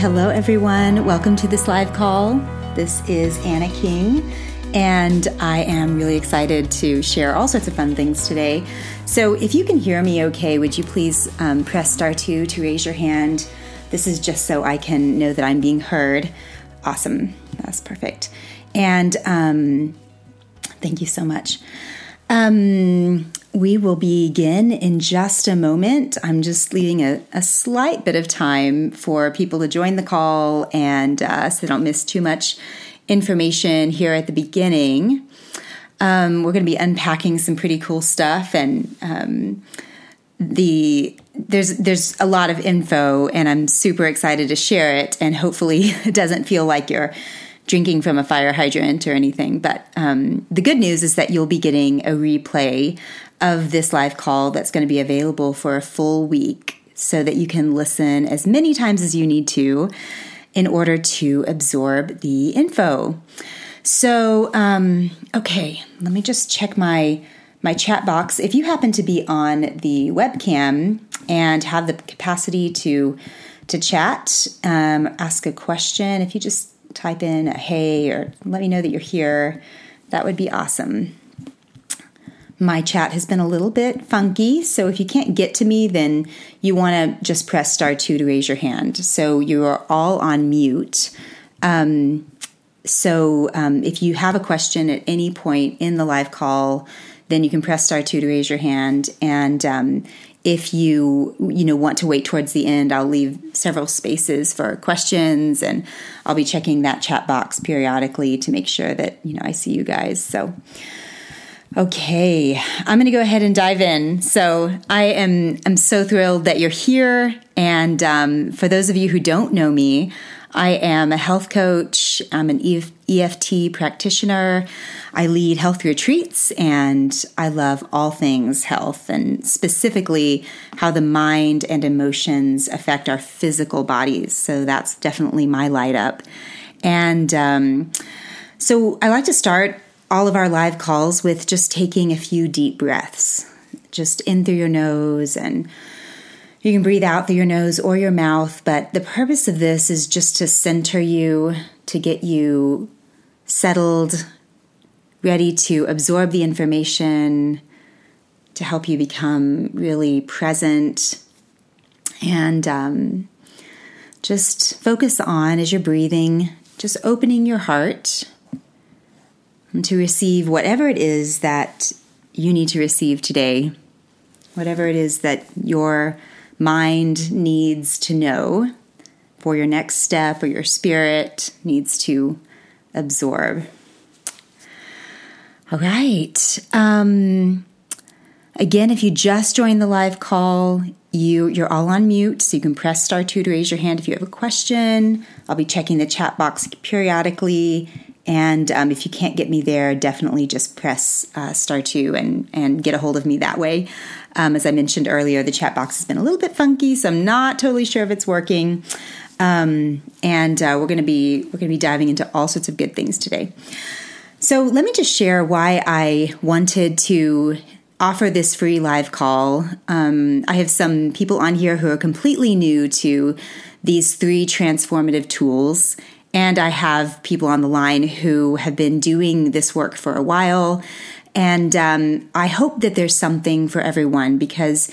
hello everyone. Welcome to this live call. This is Anna King, and I am really excited to share all sorts of fun things today. So, if you can hear me okay, would you please um, press star two to raise your hand? This is just so I can know that I'm being heard. Awesome. That's perfect. And um, thank you so much. Um, we will begin in just a moment. I'm just leaving a, a slight bit of time for people to join the call and uh, so they don't miss too much information here at the beginning. Um, we're going to be unpacking some pretty cool stuff and um, the there's there's a lot of info and I'm super excited to share it and hopefully it doesn't feel like you're drinking from a fire hydrant or anything. But um, the good news is that you'll be getting a replay of this live call that's going to be available for a full week so that you can listen as many times as you need to in order to absorb the info. So, um, okay, let me just check my my chat box. If you happen to be on the webcam and have the capacity to to chat, um, ask a question, if you just type in hey or let me know that you're here, that would be awesome. My chat has been a little bit funky, so if you can't get to me, then you want to just press star two to raise your hand. So you are all on mute. Um, so um, if you have a question at any point in the live call, then you can press star two to raise your hand. And um, if you you know want to wait towards the end, I'll leave several spaces for questions, and I'll be checking that chat box periodically to make sure that you know I see you guys. So. Okay, I'm going to go ahead and dive in. So I am I'm so thrilled that you're here, and um, for those of you who don't know me, I am a health coach. I'm an EFT practitioner. I lead health retreats, and I love all things health, and specifically how the mind and emotions affect our physical bodies. So that's definitely my light up. And um, so I like to start all of our live calls with just taking a few deep breaths, just in through your nose and you can breathe out through your nose or your mouth, but the purpose of this is just to center you, to get you settled, ready to absorb the information, to help you become really present, and um, just focus on as you're breathing, just opening your heart to receive whatever it is that you need to receive today, whatever it is that your mind needs to know for your next step or your spirit needs to absorb. All right. Um, again, if you just joined the live call, you you're all on mute, so you can press star two to raise your hand if you have a question. I'll be checking the chat box periodically and um, if you can't get me there, definitely just press uh, star two and, and get a hold of me that way. Um, as I mentioned earlier, the chat box has been a little bit funky, so I'm not totally sure if it's working. Um, and uh, we're to be we're to be diving into all sorts of good things today. So let me just share why I wanted to offer this free live call. Um, I have some people on here who are completely new to these three transformative tools and I have people on the line who have been doing this work for a while. And um, I hope that there's something for everyone because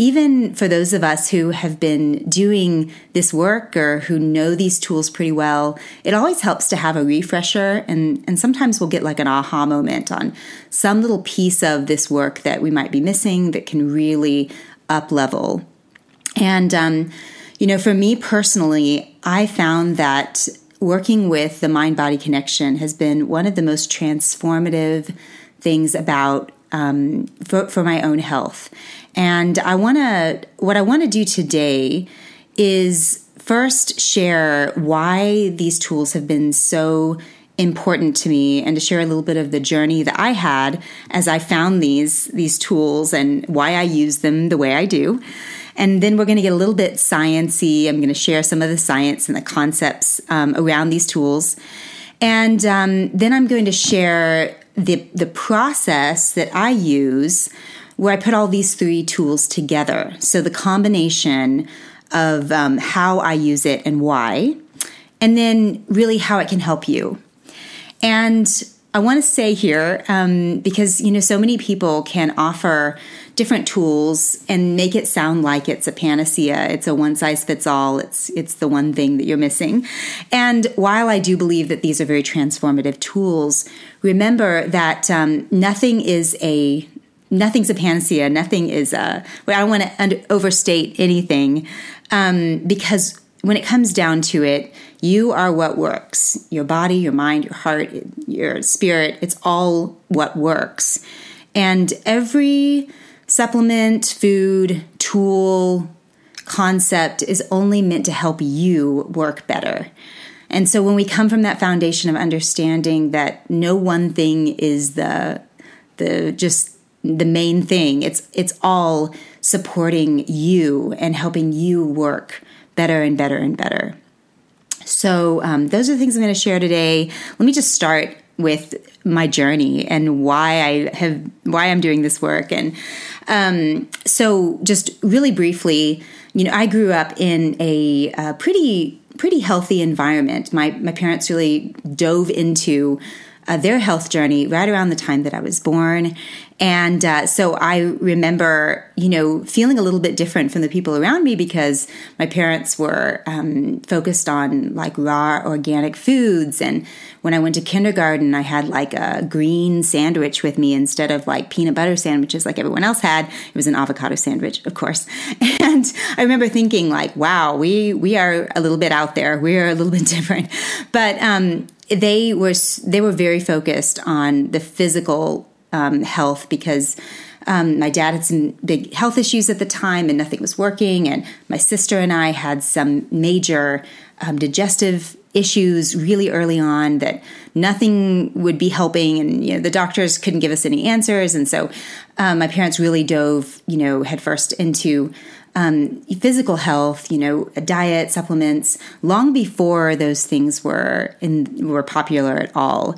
even for those of us who have been doing this work or who know these tools pretty well, it always helps to have a refresher. And, and sometimes we'll get like an aha moment on some little piece of this work that we might be missing that can really up level. And, um, you know, for me personally, I found that working with the mind body connection has been one of the most transformative things about um, for, for my own health. And I want to, what I want to do today is first share why these tools have been so important to me and to share a little bit of the journey that I had as I found these these tools and why I use them the way I do. And then we're going to get a little bit sciency. I'm going to share some of the science and the concepts um, around these tools. And um, then I'm going to share the, the process that I use where I put all these three tools together. So the combination of um, how I use it and why, and then really how it can help you. And I want to say here, um, because you know, so many people can offer different tools and make it sound like it's a panacea. It's a one size fits all. It's it's the one thing that you're missing. And while I do believe that these are very transformative tools, remember that um, nothing is a nothing's a panacea. Nothing is a. Well, I don't want to overstate anything um, because when it comes down to it, you are what works. Your body, your mind, your heart, your spirit, it's all what works. And every supplement, food, tool, concept is only meant to help you work better. And so when we come from that foundation of understanding that no one thing is the the just the main thing, it's it's all supporting you and helping you work better and better and better. So, um, those are the things I'm going to share today. Let me just start with my journey and why I have why I'm doing this work. And um, so, just really briefly, you know, I grew up in a, a pretty pretty healthy environment. My my parents really dove into uh, their health journey right around the time that I was born. And uh, so I remember, you know, feeling a little bit different from the people around me because my parents were um, focused on like raw organic foods. And when I went to kindergarten, I had like a green sandwich with me instead of like peanut butter sandwiches like everyone else had. It was an avocado sandwich, of course. And I remember thinking like, wow, we we are a little bit out there. We are a little bit different. But um, they were they were very focused on the physical um, health because um, my dad had some big health issues at the time and nothing was working, and my sister and I had some major um, digestive issues really early on that nothing would be helping. And you know the doctors couldn't give us any answers. And so um, my parents really dove you know headfirst into um, physical health, you know, diet, supplements, long before those things were in, were popular at all.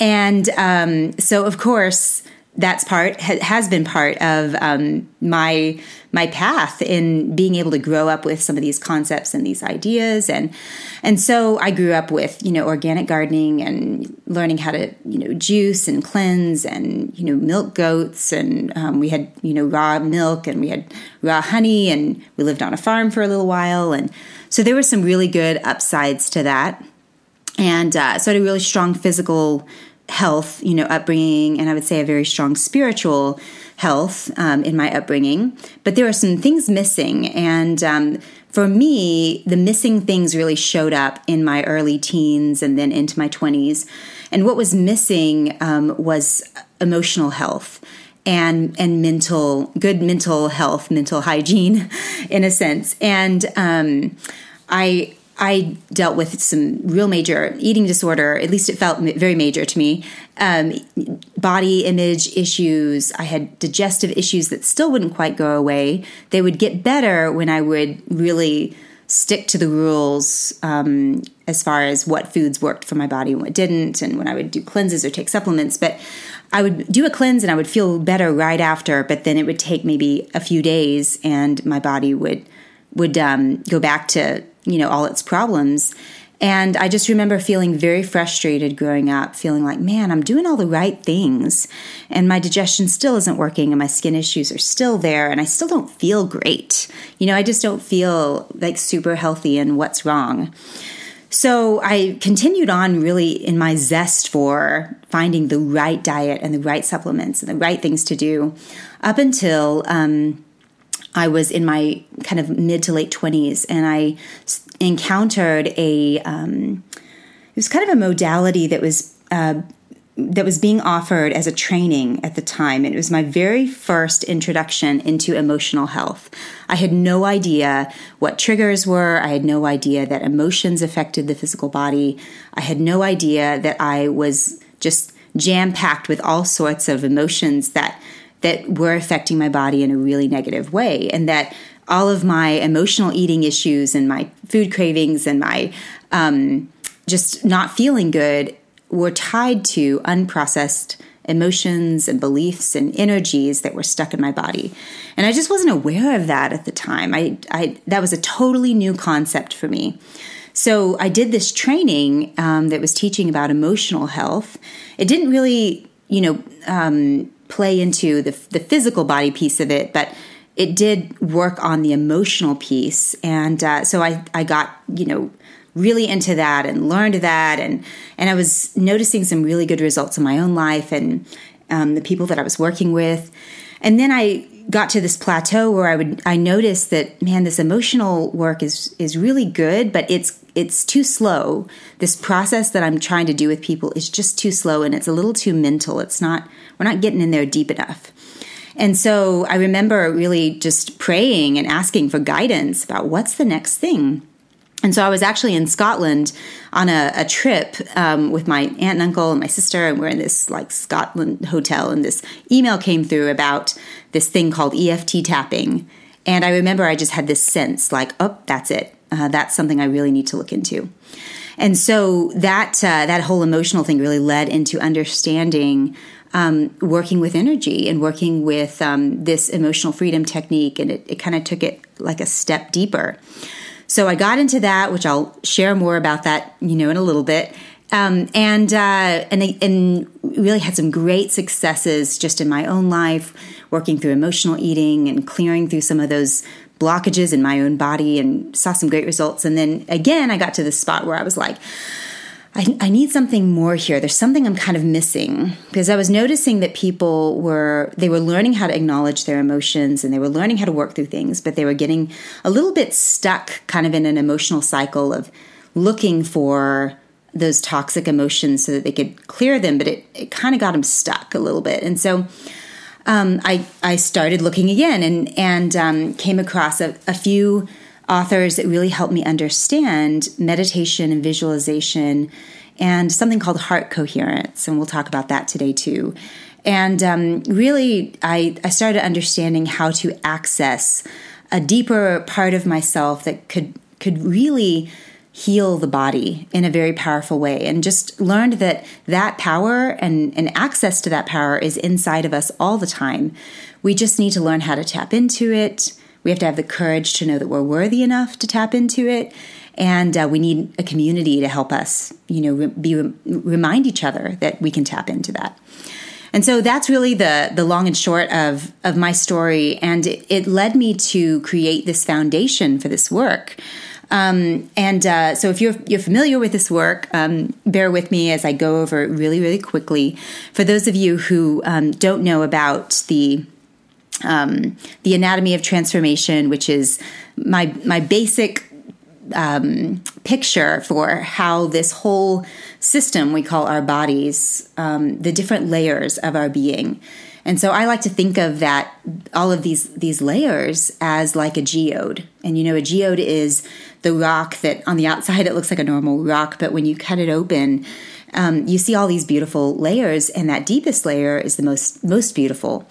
And um, so, of course, that's part has been part of um, my my path in being able to grow up with some of these concepts and these ideas. And and so I grew up with you know organic gardening and learning how to you know juice and cleanse and you know milk goats. And um, we had you know raw milk and we had raw honey and we lived on a farm for a little while. And so there were some really good upsides to that. And uh, so I had a really strong physical health, you know, upbringing, and I would say a very strong spiritual health um, in my upbringing. But there are some things missing, and um, for me, the missing things really showed up in my early teens and then into my twenties. And what was missing um, was emotional health and and mental good mental health, mental hygiene, in a sense. And um, I I dealt with some real major eating disorder. At least it felt very major to me. Um, body image issues. I had digestive issues that still wouldn't quite go away. They would get better when I would really stick to the rules um, as far as what foods worked for my body and what didn't, and when I would do cleanses or take supplements. But I would do a cleanse and I would feel better right after, but then it would take maybe a few days, and my body would would um, go back to you know, all its problems. And I just remember feeling very frustrated growing up, feeling like, man, I'm doing all the right things, and my digestion still isn't working, and my skin issues are still there, and I still don't feel great. You know, I just don't feel like super healthy, and what's wrong? So I continued on really in my zest for finding the right diet and the right supplements and the right things to do up until. Um, I was in my kind of mid to late 20s and I encountered a, um, it was kind of a modality that was, uh, that was being offered as a training at the time. And it was my very first introduction into emotional health. I had no idea what triggers were. I had no idea that emotions affected the physical body. I had no idea that I was just jam packed with all sorts of emotions that that were affecting my body in a really negative way and that all of my emotional eating issues and my food cravings and my um, just not feeling good were tied to unprocessed emotions and beliefs and energies that were stuck in my body. And I just wasn't aware of that at the time. I, I that was a totally new concept for me. So I did this training um, that was teaching about emotional health. It didn't really, you know, um, play into the, the physical body piece of it, but it did work on the emotional piece. And uh, so I, I got, you know, really into that and learned that and and I was noticing some really good results in my own life and um, the people that I was working with. And then I got to this plateau where I would I noticed that man, this emotional work is is really good, but it's it's too slow. This process that I'm trying to do with people is just too slow and it's a little too mental. It's not we're not getting in there deep enough. And so I remember really just praying and asking for guidance about what's the next thing. And so I was actually in Scotland on a, a trip um, with my aunt and uncle and my sister, and we're in this like Scotland hotel, and this email came through about this thing called EFT tapping. And I remember I just had this sense like, oh, that's it. Uh, that's something I really need to look into. And so that uh, that whole emotional thing really led into understanding um, working with energy and working with um, this emotional freedom technique, and it, it kind of took it like a step deeper. So I got into that, which I'll share more about that, you know, in a little bit. Um, and uh, and and really had some great successes just in my own life, working through emotional eating and clearing through some of those blockages in my own body, and saw some great results. And then again, I got to the spot where I was like, I, I, need something more here. There's something I'm kind of missing because I was noticing that people were they were learning how to acknowledge their emotions and they were learning how to work through things, but they were getting a little bit stuck, kind of in an emotional cycle of looking for those toxic emotions so that they could clear them. But it, it kind of got them stuck a little bit, and so. Um, I I started looking again and and um, came across a, a few authors that really helped me understand meditation and visualization and something called heart coherence. And we'll talk about that today too. And um, really, I, I started understanding how to access a deeper part of myself that could could really heal the body in a very powerful way and just learned that that power and, and access to that power is inside of us all the time we just need to learn how to tap into it we have to have the courage to know that we're worthy enough to tap into it. And uh, we need a community to help us, you know, be, remind each other that we can tap into that. And so that's really the the long and short of of my story, and it, it led me to create this foundation for this work. Um, and uh, so, if you're you're familiar with this work, um, bear with me as I go over it really, really quickly. For those of you who um, don't know about the um, the anatomy of transformation, which is my my basic um, picture for how this whole system we call our bodies, um, the different layers of our being. And so I like to think of that all of these these layers as like a geode. And you know, a geode is the rock that on the outside it looks like a normal rock, but when you cut it open, um, you see all these beautiful layers, and that deepest layer is the most most beautiful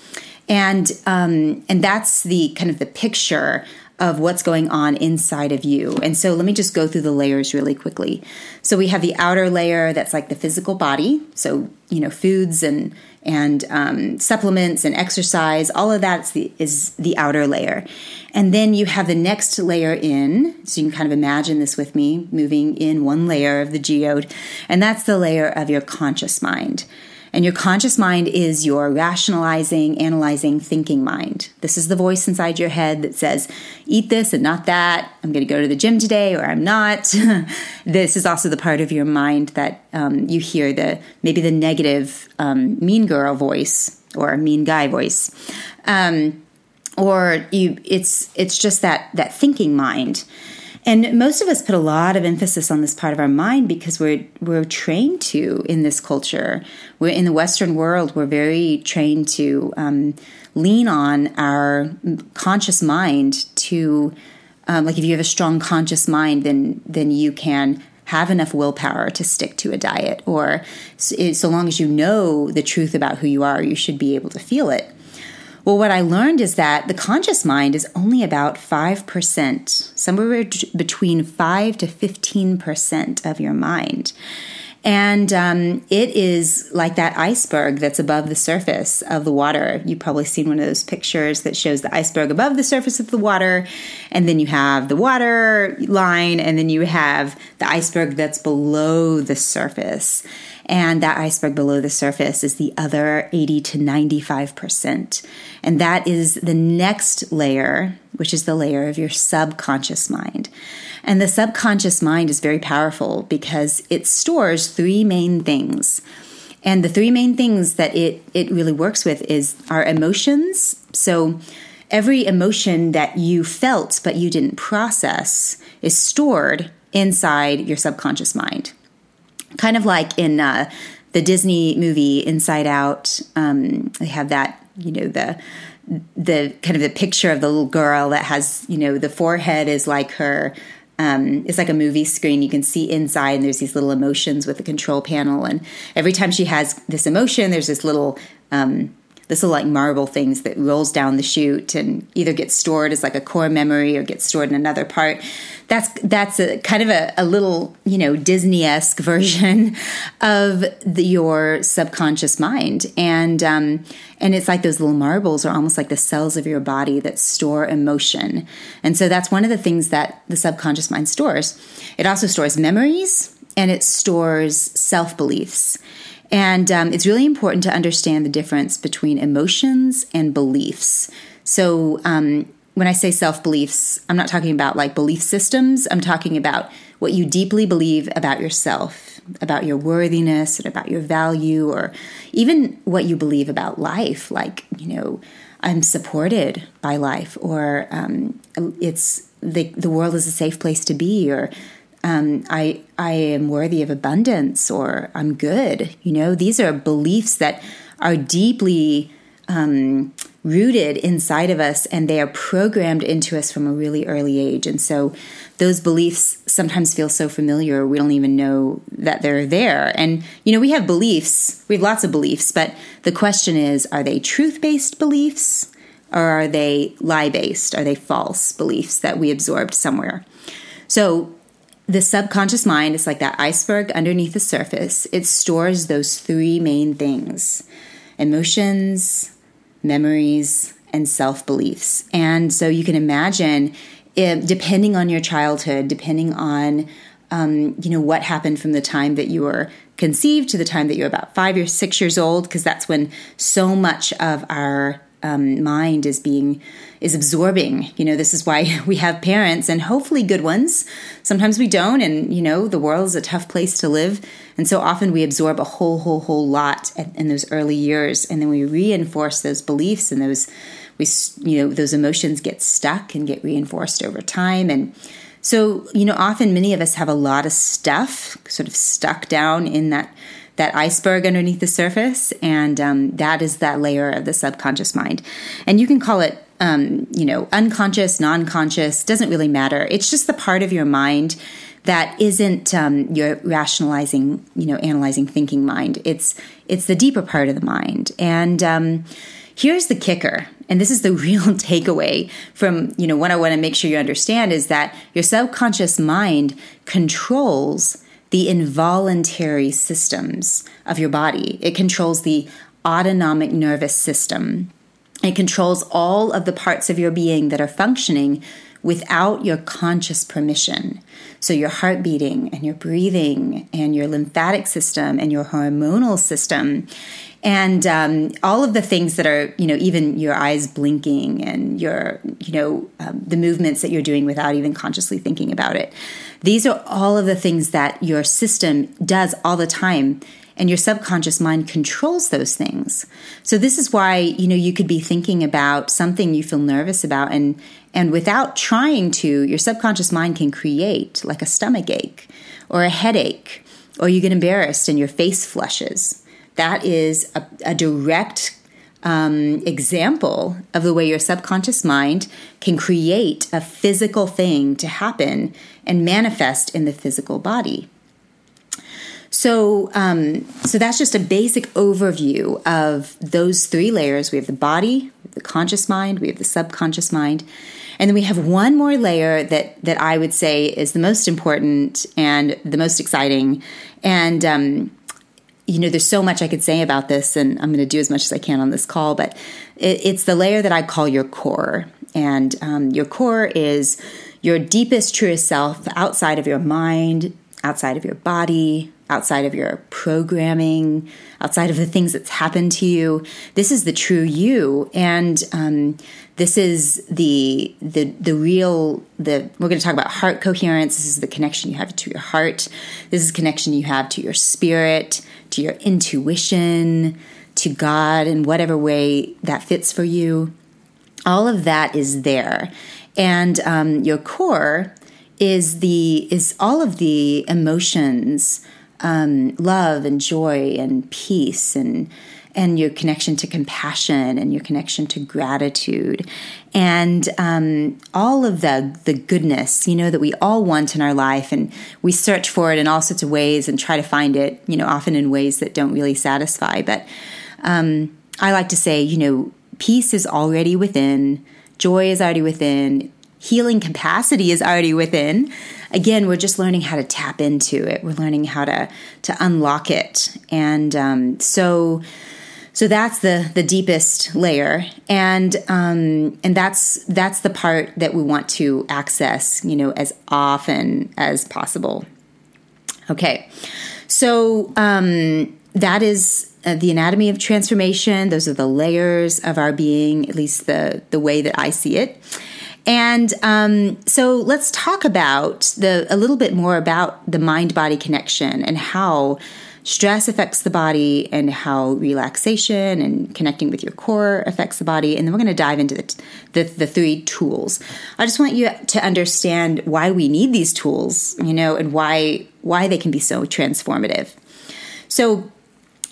and um, and that's the kind of the picture of what's going on inside of you. And so let me just go through the layers really quickly. So we have the outer layer that's like the physical body. So you know foods and and um, supplements and exercise, all of that is the, is the outer layer. And then you have the next layer in. So you can kind of imagine this with me, moving in one layer of the geode, and that's the layer of your conscious mind. And your conscious mind is your rationalizing, analyzing, thinking mind. This is the voice inside your head that says, eat this and not that. I'm going to go to the gym today or I'm not. this is also the part of your mind that um, you hear the maybe the negative um, mean girl voice or mean guy voice. Um, or you, it's it's just that that thinking mind. And most of us put a lot of emphasis on this part of our mind because we're we're trained to in this culture. We're in the Western world. We're very trained to um, lean on our conscious mind to, um, like, if you have a strong conscious mind, then then you can have enough willpower to stick to a diet, or so long as you know the truth about who you are, you should be able to feel it. Well, what I learned is that the conscious mind is only about 5%, somewhere between 5 to 15% of your mind. And um, it is like that iceberg that's above the surface of the water. You've probably seen one of those pictures that shows the iceberg above the surface of the water. And then you have the water line, and then you have the iceberg that's below the surface. And that iceberg below the surface is the other 80 to 95%. And that is the next layer, which is the layer of your subconscious mind. And the subconscious mind is very powerful because it stores three main things. And the three main things that it, it really works with is our emotions. So every emotion that you felt but you didn't process is stored inside your subconscious mind. Kind of like in uh, the Disney movie Inside Out, um, they have that, you know, the the kind of the picture of the little girl that has, you know, the forehead is like her um, it's like a movie screen. You can see inside, and there's these little emotions with the control panel. And every time she has this emotion, there's this little um, this little like marble things that rolls down the chute and either gets stored as like a core memory or gets stored in another part. That's that's a kind of a, a little you know Disney esque version of the, your subconscious mind, and um, and it's like those little marbles are almost like the cells of your body that store emotion, and so that's one of the things that the subconscious mind stores. It also stores memories and it stores self beliefs. And um, it's really important to understand the difference between emotions and beliefs. So, um, when I say self beliefs, I'm not talking about like belief systems. I'm talking about what you deeply believe about yourself, about your worthiness, and about your value, or even what you believe about life. Like, you know, I'm supported by life, or um, it's the the world is a safe place to be, or um, I I am worthy of abundance or I'm good. You know, these are beliefs that are deeply um, rooted inside of us and they are programmed into us from a really early age. And so those beliefs sometimes feel so familiar, we don't even know that they're there. And, you know, we have beliefs, we have lots of beliefs, but the question is are they truth based beliefs or are they lie based? Are they false beliefs that we absorbed somewhere? So the subconscious mind is like that iceberg underneath the surface. It stores those three main things emotions, memories, and self beliefs. And so you can imagine, if, depending on your childhood, depending on um, you know what happened from the time that you were conceived to the time that you're about five or six years old, because that's when so much of our um, mind is being is absorbing. You know this is why we have parents and hopefully good ones. Sometimes we don't and you know the world is a tough place to live. And so often we absorb a whole whole whole lot in those early years. And then we reinforce those beliefs and those we you know those emotions get stuck and get reinforced over time. And so you know often many of us have a lot of stuff sort of stuck down in that that iceberg underneath the surface, and um, that is that layer of the subconscious mind. And you can call it, um, you know, unconscious, non-conscious, doesn't really matter. It's just the part of your mind that isn't um, your rationalizing, you know, analyzing, thinking mind. It's it's the deeper part of the mind. And um, here's the kicker, and this is the real takeaway from you know what I want to make sure you understand is that your subconscious mind controls the involuntary systems of your body. It controls the autonomic nervous system. It controls all of the parts of your being that are functioning without your conscious permission. So, your heart beating and your breathing and your lymphatic system and your hormonal system and um, all of the things that are, you know, even your eyes blinking and your, you know, um, the movements that you're doing without even consciously thinking about it. These are all of the things that your system does all the time and your subconscious mind controls those things. So this is why, you know, you could be thinking about something you feel nervous about and and without trying to, your subconscious mind can create like a stomach ache or a headache or you get embarrassed and your face flushes. That is a, a direct um, example of the way your subconscious mind can create a physical thing to happen and manifest in the physical body. So, um, so that's just a basic overview of those three layers. We have the body, the conscious mind, we have the subconscious mind, And then we have one more layer that that I would say is the most important and the most exciting. And um, you know, there's so much I could say about this, and I'm going to do as much as I can on this call. But it, it's the layer that I call your core, and um, your core is your deepest, truest self outside of your mind, outside of your body, outside of your programming, outside of the things that's happened to you. This is the true you, and um, this is the the the real. The we're going to talk about heart coherence. This is the connection you have to your heart. This is connection you have to your spirit, to your intuition, to God, in whatever way that fits for you. All of that is there, and um, your core is the is all of the emotions um, love and joy and peace and and your connection to compassion and your connection to gratitude. And um, all of the the goodness you know that we all want in our life. And we search for it in all sorts of ways and try to find it you know often in ways that don't really satisfy. But um, I like to say you know peace is already within joy is already within healing capacity is already within again, we're just learning how to tap into it. We're learning how to to unlock it, and um, so so that's the the deepest layer, and um, and that's that's the part that we want to access, you know, as often as possible. Okay, so um, that is uh, the anatomy of transformation. Those are the layers of our being, at least the the way that I see it. And um, so let's talk about the a little bit more about the mind body connection and how stress affects the body and how relaxation and connecting with your core affects the body. And then we're going to dive into the, the, the three tools. I just want you to understand why we need these tools, you know, and why why they can be so transformative. So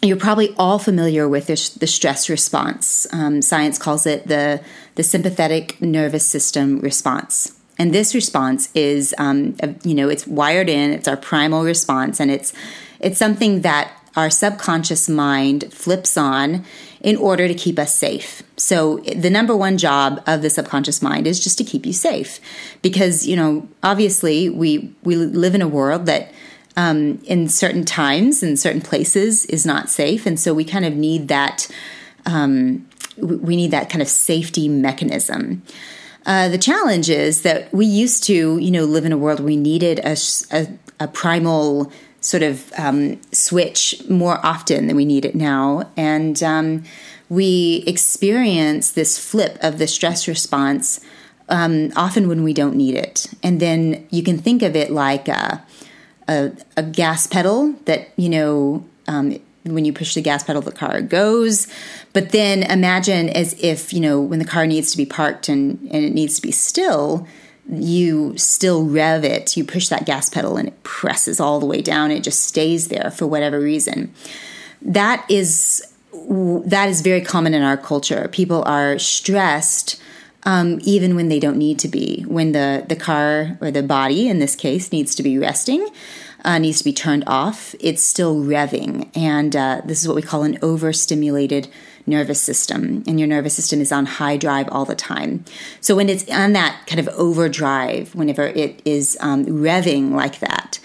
you're probably all familiar with this, the stress response. Um, science calls it the, the sympathetic nervous system response. And this response is, um, you know, it's wired in, it's our primal response, and it's, it's something that our subconscious mind flips on in order to keep us safe. So the number one job of the subconscious mind is just to keep you safe because, you know, obviously we we live in a world that um, in certain times in certain places is not safe, and so we kind of need that. Um, we need that kind of safety mechanism. Uh, the challenge is that we used to, you know, live in a world we needed a, a, a primal sort of um, switch more often than we need it now, and um, we experience this flip of the stress response um, often when we don't need it, and then you can think of it like. A, a, a gas pedal that, you know, um, when you push the gas pedal, the car goes. But then imagine as if, you know, when the car needs to be parked and, and it needs to be still, you still rev it, you push that gas pedal and it presses all the way down. It just stays there for whatever reason. That is that is very common in our culture. People are stressed um, even when they don't need to be. When the, the car or the body, in this case, needs to be resting, uh, needs to be turned off, it's still revving. And uh, this is what we call an overstimulated nervous system. And your nervous system is on high drive all the time. So when it's on that kind of overdrive, whenever it is um, revving like that,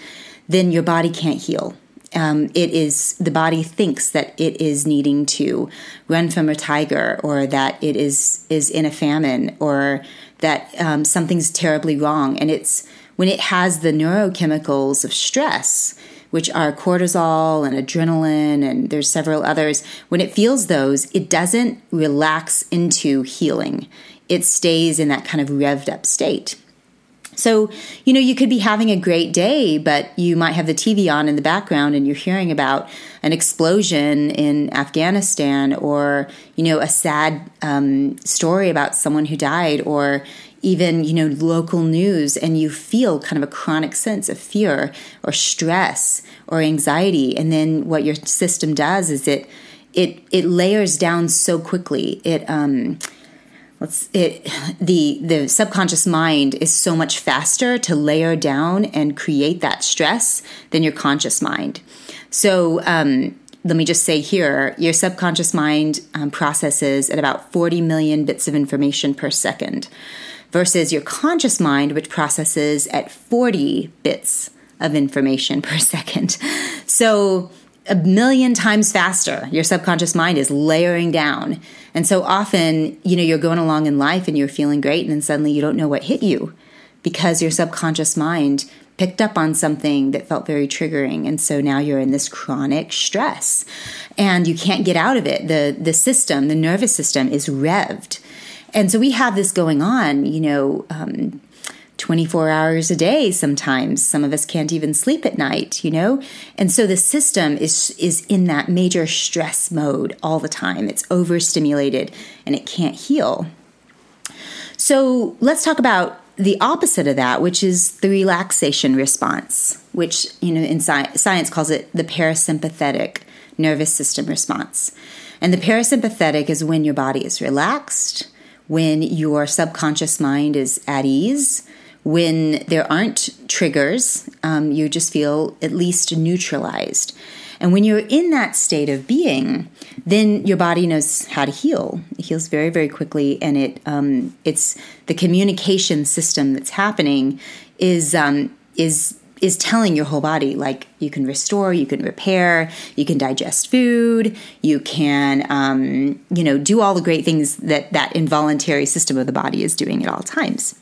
then your body can't heal um, it is the body thinks that it is needing to run from a tiger or that it is is in a famine or that um, something's terribly wrong and it's when it has the neurochemicals of stress which are cortisol and adrenaline and there's several others. When it feels those it doesn't relax into healing. It stays in that kind of revved up state. So, you know, you could be having a great day, but you might have the TV on in the background and you're hearing about an explosion in Afghanistan or, you know, a sad um, story about someone who died or even, you know, local news and you feel kind of a chronic sense of fear or stress or anxiety. And then what your system does is it, it, it layers down so quickly. It, um, let's it the the subconscious mind is so much faster to layer down and create that stress than your conscious mind so um, let me just say here your subconscious mind um, processes at about 40 million bits of information per second versus your conscious mind, which processes at 40 bits of information per second. So, a million times faster. Your subconscious mind is layering down. And so often, you know, you're going along in life and you're feeling great, and then suddenly you don't know what hit you because your subconscious mind picked up on something that felt very triggering and so now you're in this chronic stress and you can't get out of it the the system the nervous system is revved and so we have this going on you know um, 24 hours a day sometimes. Some of us can't even sleep at night you know? And so the system is is in that major stress mode all the time. It's overstimulated and it can't heal. So let's talk about the opposite of that, which is the relaxation response, which you know in sci- science calls it the parasympathetic nervous system response. And the parasympathetic is when your body is relaxed, when your subconscious mind is at ease, when there aren't triggers, um, you just feel at least neutralized. And when you're in that state of being, then your body knows how to heal. It heals very, very quickly, and it um, it's the communication system that's happening is um, is is telling your whole body like you can restore, you can repair, you can digest food, you can um, you know do all the great things that that involuntary system of the body is doing at all times.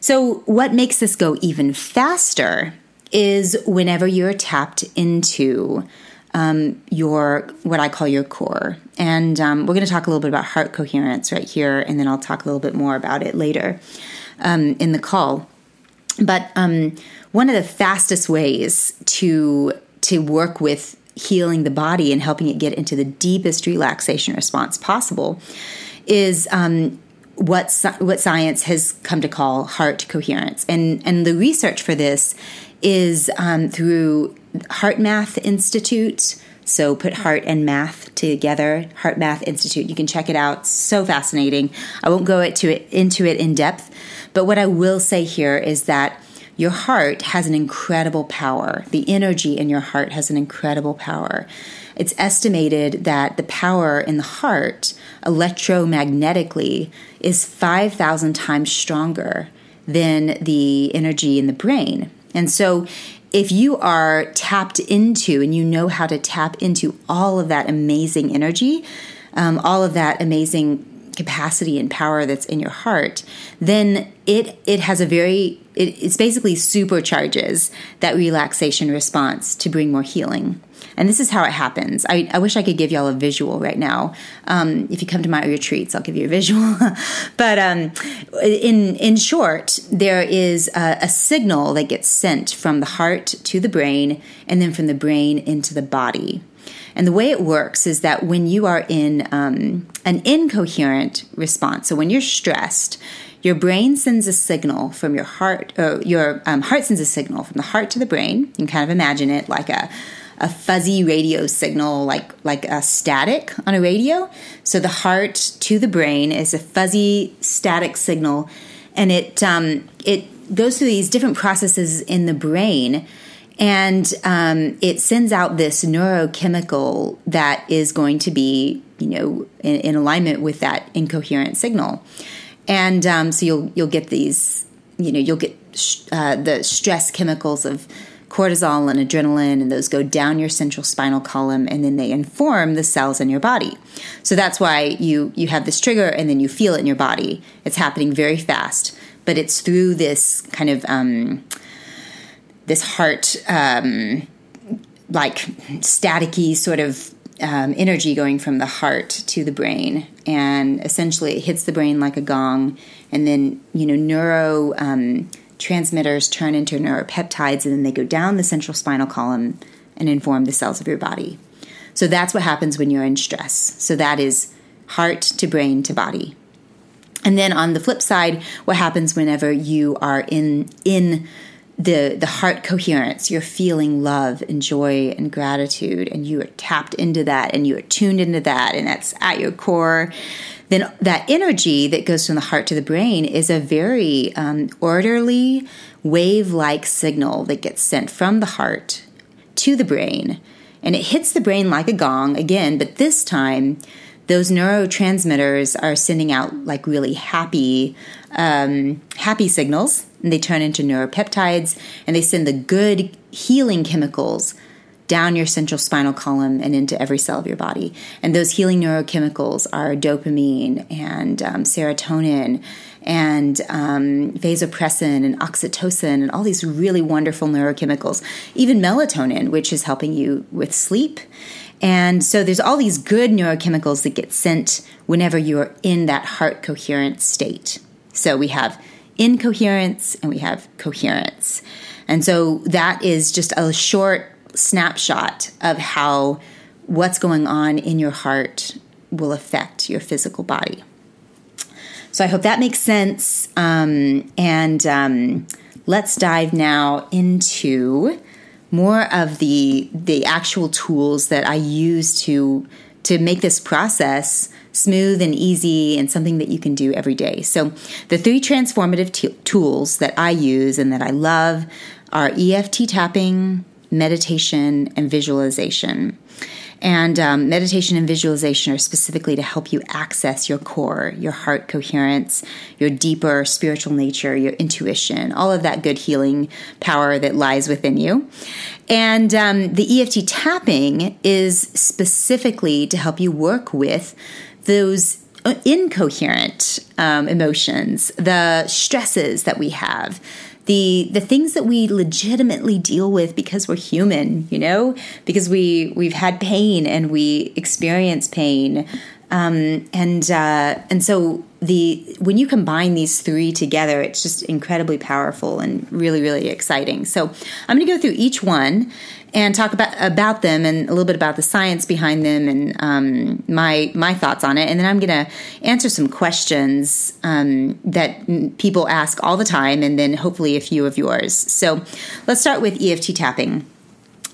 So, what makes this go even faster is whenever you're tapped into um, your what I call your core. And um, we're going to talk a little bit about heart coherence right here, and then I'll talk a little bit more about it later um, in the call. But um, one of the fastest ways to to work with healing the body and helping it get into the deepest relaxation response possible is um, what what science has come to call heart coherence, and and the research for this is um, through HeartMath Institute. So put heart and math together, HeartMath Institute. You can check it out. So fascinating. I won't go into it, into it in depth, but what I will say here is that your heart has an incredible power. The energy in your heart has an incredible power. It's estimated that the power in the heart electromagnetically is 5,000 times stronger than the energy in the brain. And so if you are tapped into and you know how to tap into all of that amazing energy, um, all of that amazing capacity and power that's in your heart, then it it has a very it, it's basically supercharges that relaxation response to bring more healing. And this is how it happens. I, I wish I could give y'all a visual right now. Um, if you come to my retreats, I'll give you a visual. but um, in in short, there is a, a signal that gets sent from the heart to the brain, and then from the brain into the body. And the way it works is that when you are in um, an incoherent response, so when you're stressed, your brain sends a signal from your heart, or your um, heart sends a signal from the heart to the brain. You can kind of imagine it like a a fuzzy radio signal like like a static on a radio so the heart to the brain is a fuzzy static signal and it um, it goes through these different processes in the brain and um, it sends out this neurochemical that is going to be you know in, in alignment with that incoherent signal and um, so you'll you'll get these you know you'll get uh, the stress chemicals of cortisol and adrenaline, and those go down your central spinal column, and then they inform the cells in your body. So that's why you you have this trigger, and then you feel it in your body. It's happening very fast, but it's through this kind of um, this heart um, like staticky sort of um, energy going from the heart to the brain, and essentially it hits the brain like a gong, and then you know neuro um, transmitters turn into neuropeptides and then they go down the central spinal column and inform the cells of your body. So that's what happens when you're in stress. So that is heart to brain to body. And then on the flip side, what happens whenever you are in in the the heart coherence, you're feeling love and joy and gratitude and you are tapped into that and you are tuned into that and that's at your core then that energy that goes from the heart to the brain is a very um, orderly, wave like signal that gets sent from the heart to the brain. And it hits the brain like a gong again, but this time those neurotransmitters are sending out like really happy, um, happy signals, and they turn into neuropeptides, and they send the good healing chemicals down your central spinal column and into every cell of your body. And those healing neurochemicals are dopamine and um, serotonin and um, vasopressin and oxytocin and all these really wonderful neurochemicals, even melatonin, which is helping you with sleep. And so there's all these good neurochemicals that get sent whenever you're in that heart coherent state. So we have incoherence and we have coherence. And so that is just a short snapshot of how what's going on in your heart will affect your physical body. So I hope that makes sense. Um, and um, let's dive now into more of the the actual tools that I use to to make this process smooth and easy and something that you can do every day. So the three transformative t- tools that I use and that I love are EFT tapping, meditation, and visualization. And um, meditation and visualization are specifically to help you access your core, your heart coherence, your deeper spiritual nature, your intuition, all of that good healing power that lies within you. And um, the EFT tapping is specifically to help you work with those incoherent um, emotions, the stresses that we have, the the things that we legitimately deal with because we're human, you know, because we we've had pain and we experience pain, um, and uh, and so the when you combine these three together, it's just incredibly powerful and really really exciting. So I'm going to go through each one and talk about about them and a little bit about the science behind them and um, my my thoughts on it. And then I'm going to answer some questions um, that people ask all the time, and then hopefully a few of yours. So let's start with EFT tapping.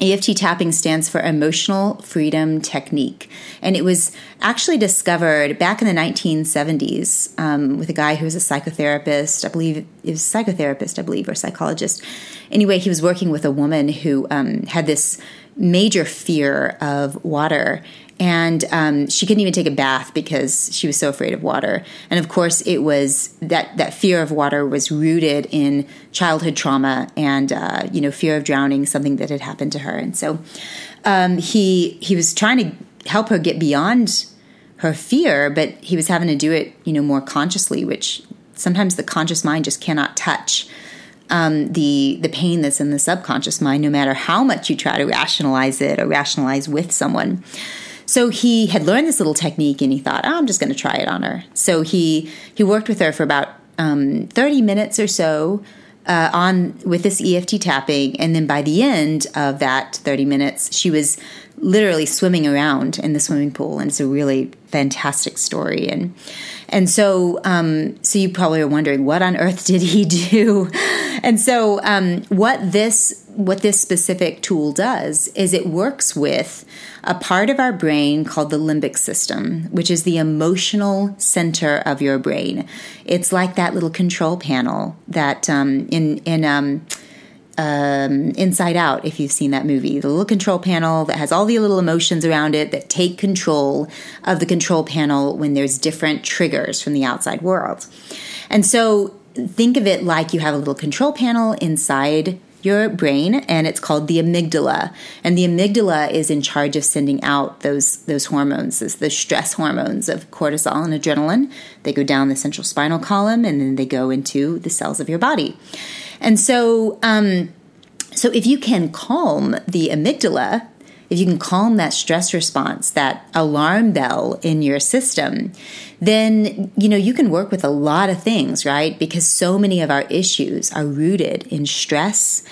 EFT tapping stands for Emotional Freedom Technique. And it was actually discovered back in the 1970s um, with a guy who was a psychotherapist. I believe it was a psychotherapist, I believe, or psychologist. Anyway, he was working with a woman who um, had this major fear of water and um, she couldn't even take a bath because she was so afraid of water. And of course, it was that that fear of water was rooted in childhood trauma and uh, you know fear of drowning, something that had happened to her. And so um, he he was trying to help her get beyond her fear, but he was having to do it you know more consciously, which sometimes the conscious mind just cannot touch. Um, the the pain that's in the subconscious mind, no matter how much you try to rationalize it or rationalize with someone. So he had learned this little technique and he thought, oh, I'm just going to try it on her. So he he worked with her for about um, 30 minutes or so uh, on with this EFT tapping, and then by the end of that 30 minutes, she was literally swimming around in the swimming pool, and it's a really fantastic story. And and so um, so you probably are wondering what on earth did he do? and so um, what this what this specific tool does is it works with a part of our brain called the limbic system, which is the emotional center of your brain. It's like that little control panel that um, in in um, um, Inside Out, if you've seen that movie, the little control panel that has all the little emotions around it that take control of the control panel when there's different triggers from the outside world. And so think of it like you have a little control panel inside your brain and it's called the amygdala. And the amygdala is in charge of sending out those those hormones the stress hormones of cortisol and adrenaline. They go down the central spinal column and then they go into the cells of your body and so um, so if you can calm the amygdala if you can calm that stress response, that alarm bell in your system, then you know you can work with a lot of things, right? Because so many of our issues are rooted in stress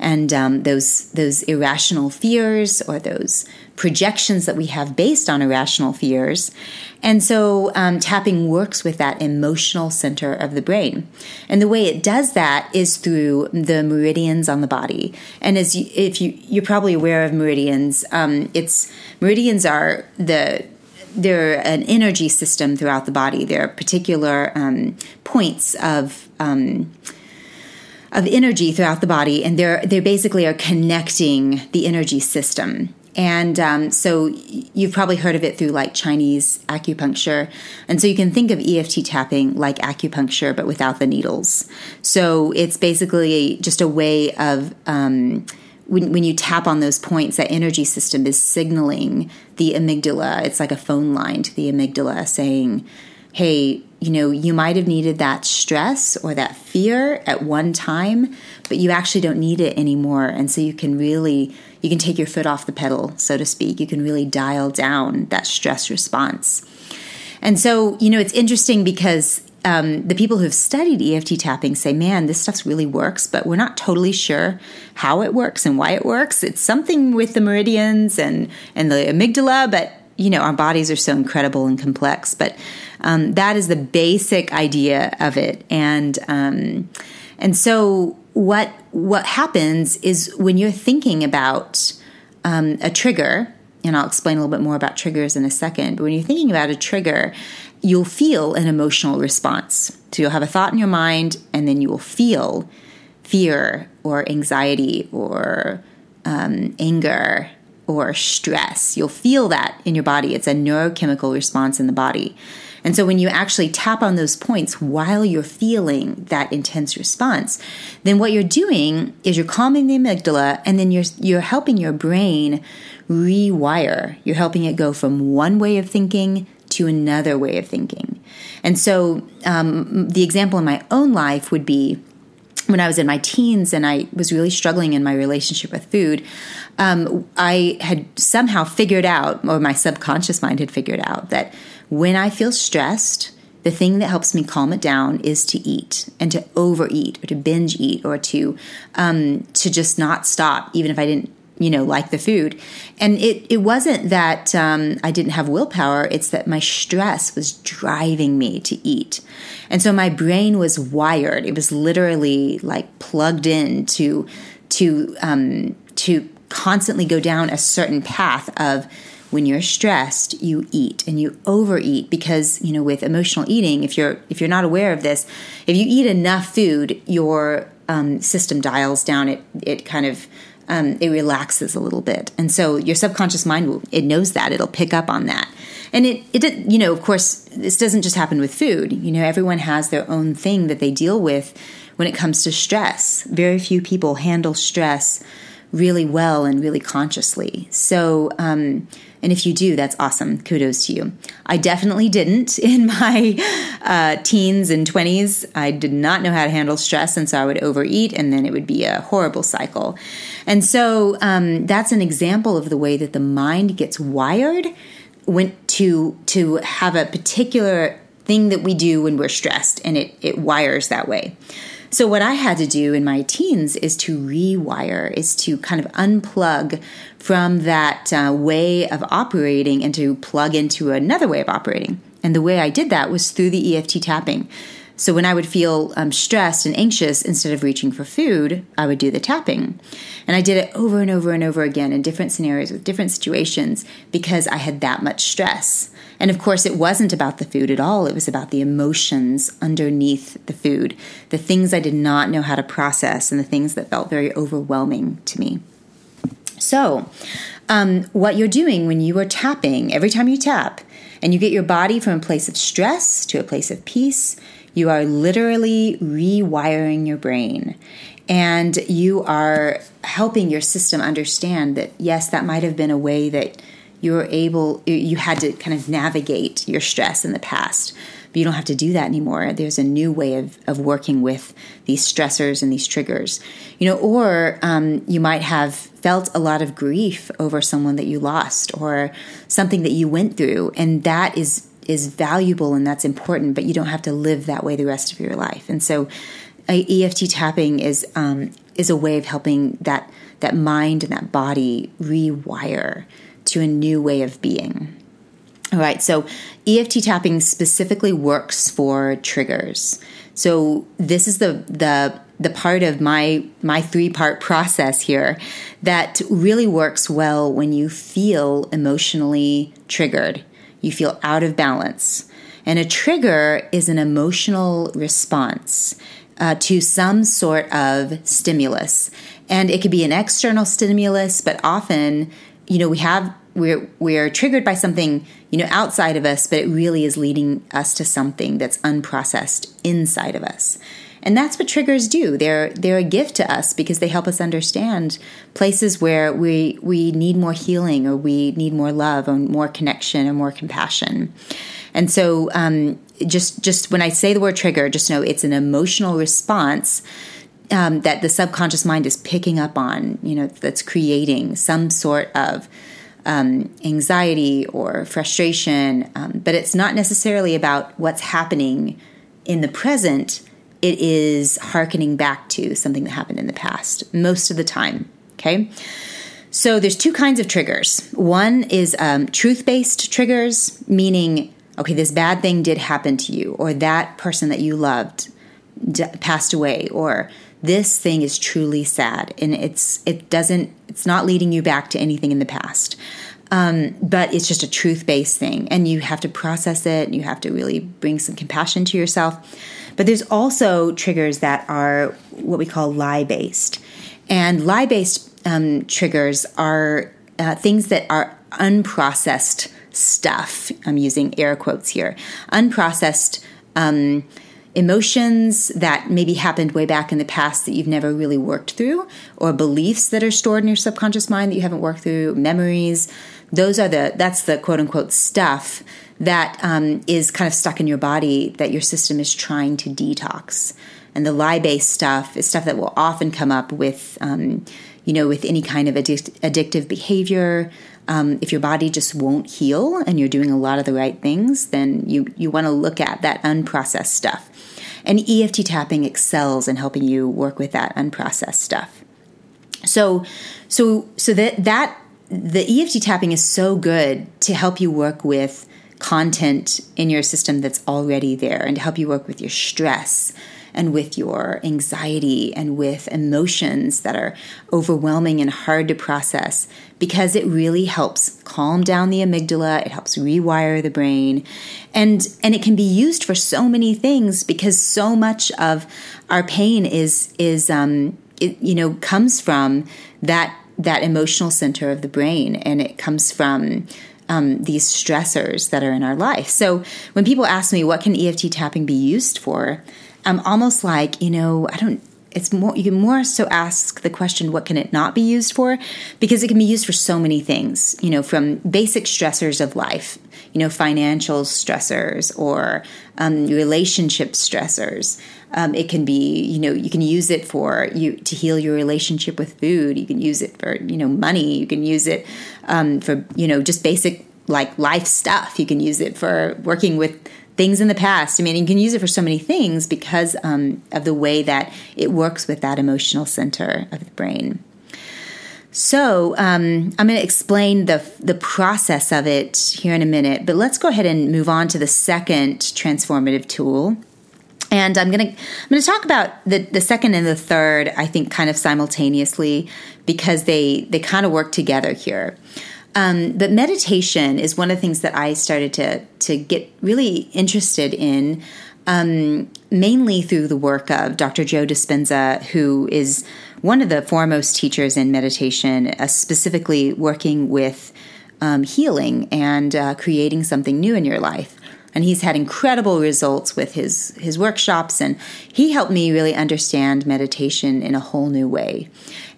and um, those those irrational fears or those projections that we have based on irrational fears. And so um, tapping works with that emotional center of the brain. And the way it does that is through the meridians on the body. And as you, if you you're probably aware of meridians, um, it's meridians are the they're an energy system throughout the body. They're particular um, points of um, of energy throughout the body, and they're they basically are connecting the energy system. And um, so you've probably heard of it through like Chinese acupuncture. And so you can think of EFT tapping like acupuncture, but without the needles. So it's basically just a way of. Um, when, when you tap on those points, that energy system is signaling the amygdala. It's like a phone line to the amygdala saying, hey, you know, you might have needed that stress or that fear at one time, but you actually don't need it anymore. And so you can really, you can take your foot off the pedal, so to speak. You can really dial down that stress response. And so, you know, it's interesting because um, the people who've studied EFT tapping say, man, this stuff really works, but we're not totally sure how it works and why it works. It's something with the meridians and, and the amygdala, but you know, our bodies are so incredible and complex, but um, that is the basic idea of it. And um, and so what what happens is when you're thinking about um, a trigger, and I'll explain a little bit more about triggers in a second. But when you're thinking about a trigger, you'll feel an emotional response. So you'll have a thought in your mind, and then you will feel fear or anxiety or um, anger or stress. You'll feel that in your body. It's a neurochemical response in the body. And so when you actually tap on those points while you're feeling that intense response, then what you're doing is you're calming the amygdala and then you're you're helping your brain rewire. You're helping it go from one way of thinking to another way of thinking. And so um, the example in my own life would be when I was in my teens and I was really struggling in my relationship with food, um, I had somehow figured out, or my subconscious mind had figured out, that when I feel stressed, the thing that helps me calm it down is to eat and to overeat or to binge eat or to um, to just not stop, even if I didn't you know like the food. And it it wasn't that um, i didn't have willpower. It's that my stress was driving me to eat. And so my brain was wired. It was literally like plugged in to to um, to constantly go down a certain path of when you're stressed you eat and you overeat because you know with emotional eating if you're if you're not aware of this if you eat enough food your um, system dials down it it kind of um, it relaxes a little bit. And so your subconscious mind will, it knows that it'll pick up on that. And it, it, you know, of course, this doesn't just happen with food. You know, everyone has their own thing that they deal with when it comes to stress. Very few people handle stress really well and really consciously. So, um, and if you do, that's awesome. Kudos to you. I definitely didn't in my uh, teens and 20s. I did not know how to handle stress, and so I would overeat, and then it would be a horrible cycle. And so um, that's an example of the way that the mind gets wired went to to have a particular thing that we do when we're stressed, and it it wires that way. So, what I had to do in my teens is to rewire, is to kind of unplug from that uh, way of operating and to plug into another way of operating. And the way I did that was through the EFT tapping. So, when I would feel um, stressed and anxious, instead of reaching for food, I would do the tapping. And I did it over and over and over again in different scenarios with different situations because I had that much stress. And of course, it wasn't about the food at all. It was about the emotions underneath the food, the things I did not know how to process, and the things that felt very overwhelming to me. So, um, what you're doing when you are tapping, every time you tap, and you get your body from a place of stress to a place of peace, you are literally rewiring your brain. And you are helping your system understand that, yes, that might have been a way that you were able you had to kind of navigate your stress in the past. But you don't have to do that anymore. There's a new way of, of working with these stressors and these triggers. You know or um, you might have felt a lot of grief over someone that you lost or something that you went through. And that is is valuable and that's important but you don't have to live that way the rest of your life. And so uh, EFT tapping is um, is a way of helping that that mind and that body rewire to a new way of being. All right, so EFT tapping specifically works for triggers. So this is the the the part of my my three part process here that really works well when you feel emotionally triggered. You feel out of balance. And a trigger is an emotional response uh, to some sort of stimulus. And it could be an external stimulus, but often you know, we have we're we're triggered by something you know outside of us, but it really is leading us to something that's unprocessed inside of us. And that's what triggers do. They're they're a gift to us because they help us understand places where we we need more healing or we need more love or more connection or more compassion. And so um, just just when I say the word trigger, just know it's an emotional response um, that the subconscious mind is picking up on, you know, that's creating some sort of um, anxiety or frustration. Um, but it's not necessarily about what's happening in the present it is harkening back to something that happened in the past most of the time. Okay. So there's two kinds of triggers. One is um, truth based triggers, meaning, okay, this bad thing did happen to you, or that person that you loved d- passed away, or this thing is truly sad, and it's it doesn't it's not leading you back to anything in the past. Um, but it's just a truth based thing, and you have to process it, and you have to really bring some compassion to yourself. But there's also triggers that are what we call lie based. And lie based um, triggers are uh, things that are unprocessed stuff. I'm using air quotes here. Unprocessed um, emotions that maybe happened way back in the past that you've never really worked through, or beliefs that are stored in your subconscious mind that you haven't worked through, memories. Those are the, that's the quote unquote stuff that um, is kind of stuck in your body that your system is trying to detox. And the lie based stuff is stuff that will often come up with, um, you know, with any kind of addic- addictive behavior. Um, if your body just won't heal and you're doing a lot of the right things, then you, you want to look at that unprocessed stuff. And EFT tapping excels in helping you work with that unprocessed stuff. So, so, so that that the EFT tapping is so good to help you work with content in your system that's already there and to help you work with your stress and with your anxiety and with emotions that are overwhelming and hard to process because it really helps calm down the amygdala it helps rewire the brain and and it can be used for so many things because so much of our pain is is um it, you know comes from that that emotional center of the brain and it comes from um, these stressors that are in our life. So when people ask me what can EFT tapping be used for, I'm almost like, you know, I don't it's more you can more so ask the question what can it not be used for? Because it can be used for so many things you know from basic stressors of life you know financial stressors or um, relationship stressors um, it can be you know you can use it for you to heal your relationship with food. You can use it for you know money. You can use it um, for you know just basic like life stuff. You can use it for working with things in the past. I mean you can use it for so many things because um, of the way that it works with that emotional center of the brain. So um, I'm going to explain the the process of it here in a minute, but let's go ahead and move on to the second transformative tool, and I'm gonna I'm gonna talk about the the second and the third. I think kind of simultaneously because they they kind of work together here. Um, but meditation is one of the things that I started to to get really interested in, um, mainly through the work of Dr. Joe Dispenza, who is one of the foremost teachers in meditation, uh, specifically working with um, healing and uh, creating something new in your life and he's had incredible results with his his workshops. And he helped me really understand meditation in a whole new way.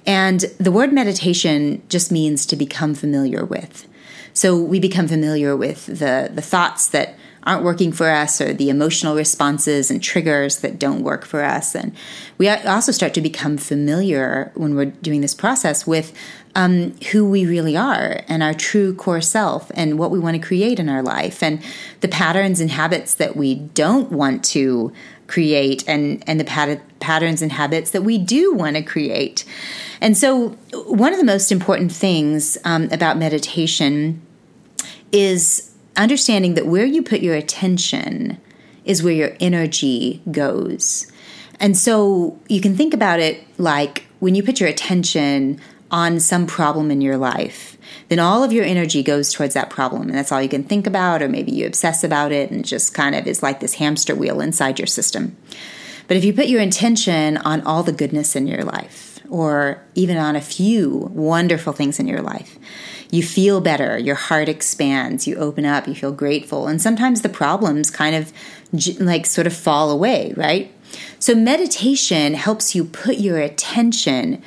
And the word meditation just means to become familiar with. So we become familiar with the the thoughts that aren't working for us or the emotional responses and triggers that don't work for us. And we also start to become familiar when we're doing this process with um, who we really are and our true core self and what we want to create in our life and the patterns and habits that we don't want to create and and the pat- patterns and habits that we do want to create. And so one of the most important things um, about meditation is understanding that where you put your attention is where your energy goes. And so you can think about it like when you put your attention on some problem in your life, then all of your energy goes towards that problem. And that's all you can think about, or maybe you obsess about it and just kind of is like this hamster wheel inside your system. But if you put your intention on all the goodness in your life, or even on a few wonderful things in your life, you feel better, your heart expands, you open up, you feel grateful. And sometimes the problems kind of like sort of fall away, right? So meditation helps you put your attention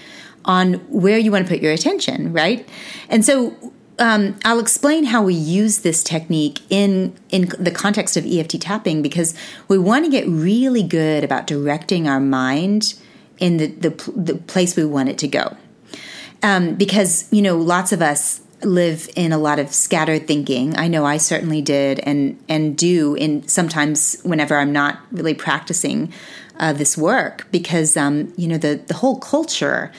on where you want to put your attention, right? And so um, I'll explain how we use this technique in in the context of EFT tapping because we want to get really good about directing our mind in the the, the place we want it to go. Um, because you know, lots of us live in a lot of scattered thinking. I know I certainly did, and and do in sometimes whenever I'm not really practicing uh, this work because um, you know the the whole culture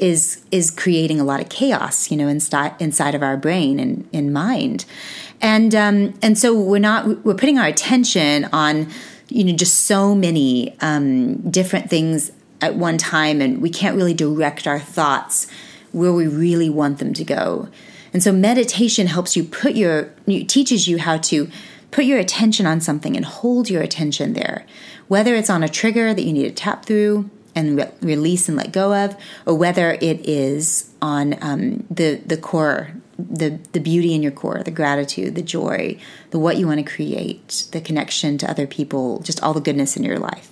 is is creating a lot of chaos, you know, inside inside of our brain and in mind, and um, and so we're not we're putting our attention on you know just so many um, different things at one time, and we can't really direct our thoughts where we really want them to go. And so meditation helps you put your teaches you how to put your attention on something and hold your attention there, whether it's on a trigger that you need to tap through and re- release and let go of, or whether it is on um, the the core, the the beauty in your core, the gratitude, the joy, the what you want to create, the connection to other people, just all the goodness in your life.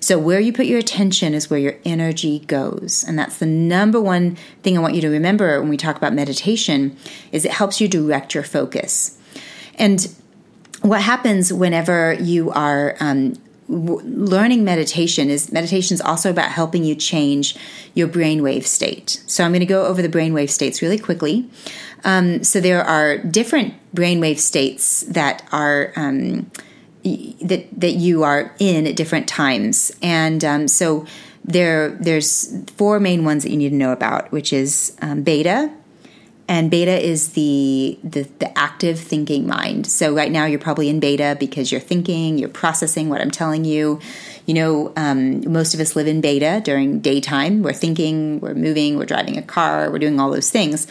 So where you put your attention is where your energy goes, and that's the number one thing I want you to remember when we talk about meditation is it helps you direct your focus, and what happens whenever you are um, learning meditation is meditation is also about helping you change your brainwave state. So I'm going to go over the brainwave states really quickly. Um, so there are different brainwave states that are um, that that you are in at different times, and um, so there there's four main ones that you need to know about, which is um, beta, and beta is the, the, the active thinking mind. So right now you're probably in beta because you're thinking, you're processing what I'm telling you. You know, um, most of us live in beta during daytime. We're thinking, we're moving, we're driving a car, we're doing all those things.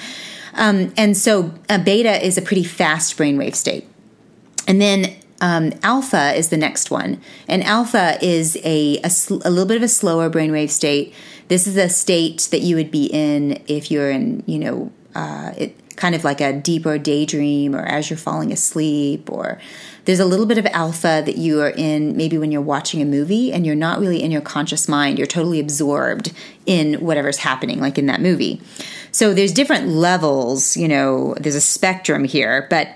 Um, and so a beta is a pretty fast brainwave state. And then um, alpha is the next one, and alpha is a, a, sl- a, little bit of a slower brainwave state. This is a state that you would be in if you're in, you know, uh, it kind of like a deeper daydream or as you're falling asleep or there's a little bit of alpha that you are in maybe when you're watching a movie and you're not really in your conscious mind. You're totally absorbed in whatever's happening like in that movie. So there's different levels you know there's a spectrum here but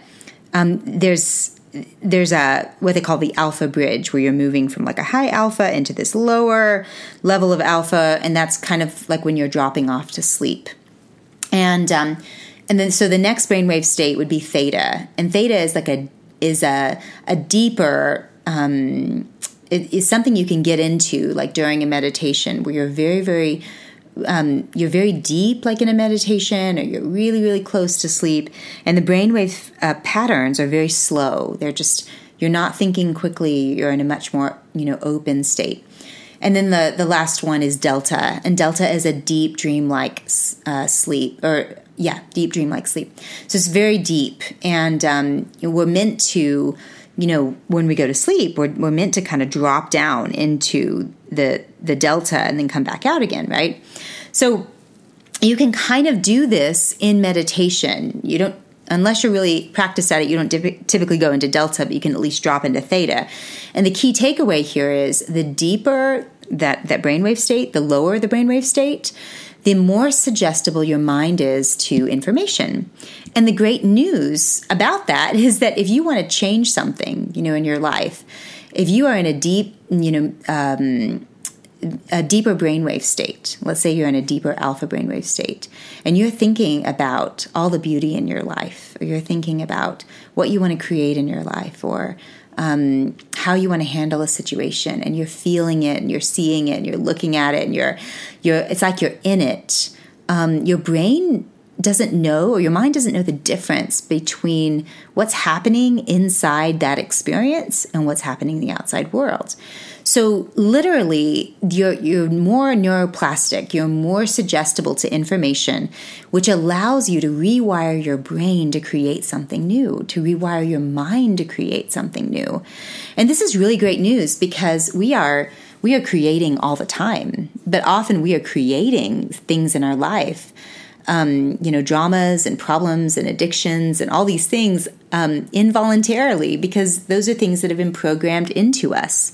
um, there's there's a what they call the alpha bridge where you're moving from like a high alpha into this lower level of alpha. And that's kind of like when you're dropping off to sleep and um, and then so the next brainwave state would be theta, and theta is like a is a a deeper um, it is something you can get into like during a meditation where you're very very um, you're very deep like in a meditation or you're really really close to sleep. And the brainwave uh, patterns are very slow. They're just you're not thinking quickly. You're in a much more you know open state and then the, the last one is Delta. And Delta is a deep dreamlike uh, sleep, or yeah, deep dreamlike sleep. So it's very deep. And um, we're meant to, you know, when we go to sleep, we're, we're meant to kind of drop down into the, the Delta and then come back out again, right? So you can kind of do this in meditation. You don't unless you're really practiced at it, you don't typically go into delta, but you can at least drop into theta. And the key takeaway here is the deeper that, that brainwave state, the lower the brainwave state, the more suggestible your mind is to information. And the great news about that is that if you want to change something, you know, in your life, if you are in a deep, you know, um, a deeper brainwave state, let's say you're in a deeper alpha brainwave state, and you're thinking about all the beauty in your life, or you're thinking about what you want to create in your life, or um, how you want to handle a situation and you're feeling it and you're seeing it and you're looking at it and you're you're it's like you're in it. Um, your brain doesn't know or your mind doesn't know the difference between what's happening inside that experience and what's happening in the outside world so literally, you're, you're more neuroplastic, you're more suggestible to information, which allows you to rewire your brain to create something new, to rewire your mind to create something new. And this is really great news because we are we are creating all the time, but often we are creating things in our life um, you know, dramas and problems and addictions and all these things um, involuntarily because those are things that have been programmed into us.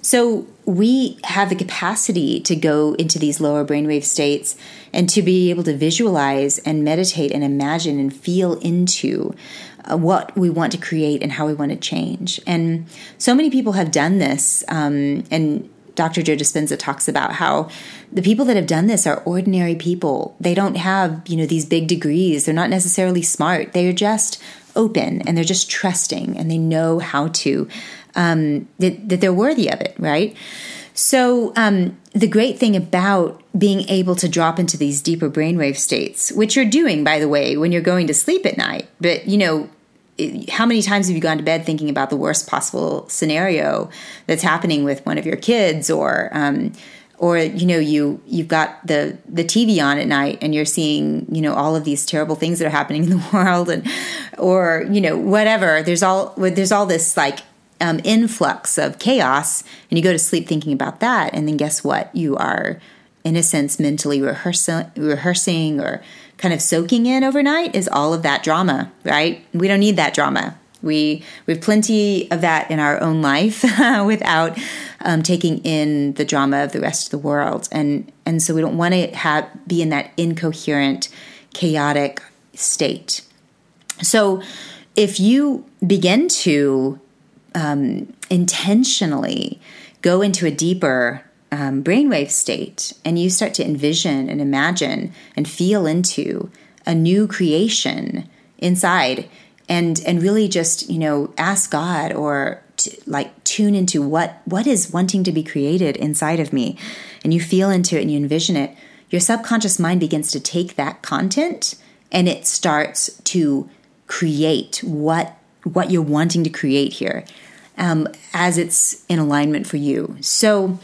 So we have the capacity to go into these lower brainwave states and to be able to visualize and meditate and imagine and feel into uh, what we want to create and how we want to change. And so many people have done this. Um, and Dr. Joe Dispenza talks about how the people that have done this are ordinary people. They don't have, you know, these big degrees. They're not necessarily smart. They are just open and they're just trusting and they know how to um, that, that they're worthy of it, right? So, um, the great thing about being able to drop into these deeper brainwave states, which you're doing, by the way, when you're going to sleep at night, but you know, how many times have you gone to bed thinking about the worst possible scenario that's happening with one of your kids or um, or you know you you've got the the TV on at night and you're seeing you know all of these terrible things that are happening in the world and or you know whatever there's all there's all this like um, influx of chaos, and you go to sleep thinking about that, and then guess what? You are, in a sense, mentally rehearsing, rehearsing or kind of soaking in overnight is all of that drama, right? We don't need that drama. We we have plenty of that in our own life without um, taking in the drama of the rest of the world, and and so we don't want to have be in that incoherent, chaotic state. So, if you begin to um, intentionally go into a deeper um, brainwave state and you start to envision and imagine and feel into a new creation inside and and really just you know ask god or like tune into what what is wanting to be created inside of me and you feel into it and you envision it your subconscious mind begins to take that content and it starts to create what what you're wanting to create here um, as it's in alignment for you. So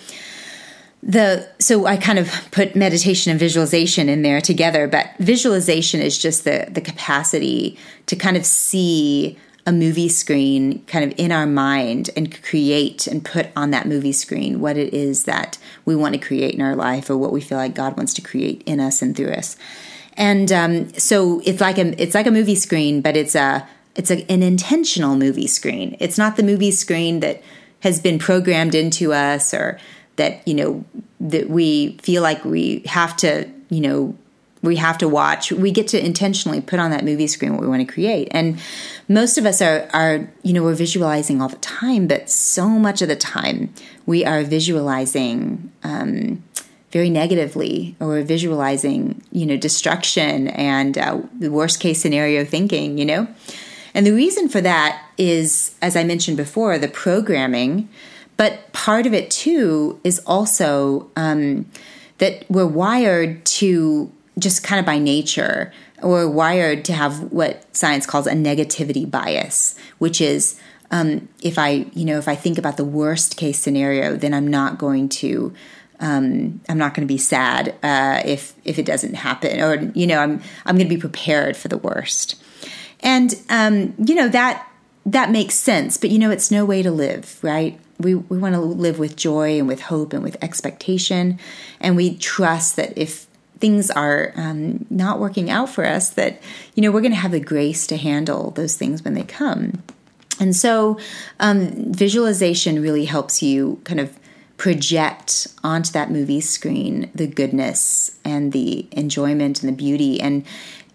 the so I kind of put meditation and visualization in there together, but visualization is just the the capacity to kind of see a movie screen kind of in our mind and create and put on that movie screen what it is that we want to create in our life or what we feel like God wants to create in us and through us. And um, so it's like a it's like a movie screen, but it's a it's a, an intentional movie screen. It's not the movie screen that has been programmed into us or that, you know, that we feel like we have to, you know, we have to watch. We get to intentionally put on that movie screen what we want to create. And most of us are, are, you know, we're visualizing all the time, but so much of the time we are visualizing um, very negatively or visualizing, you know, destruction and uh, the worst case scenario thinking, you know. And the reason for that is, as I mentioned before, the programming, but part of it too is also um, that we're wired to just kind of by nature, or wired to have what science calls a negativity bias, which is um, if I, you know, if I think about the worst case scenario, then I'm not going to um, I'm not going to be sad uh, if if it doesn't happen, or you know, I'm I'm going to be prepared for the worst. And um, you know that that makes sense, but you know it's no way to live, right? We we want to live with joy and with hope and with expectation, and we trust that if things are um, not working out for us, that you know we're going to have the grace to handle those things when they come. And so, um, visualization really helps you kind of project onto that movie screen the goodness and the enjoyment and the beauty and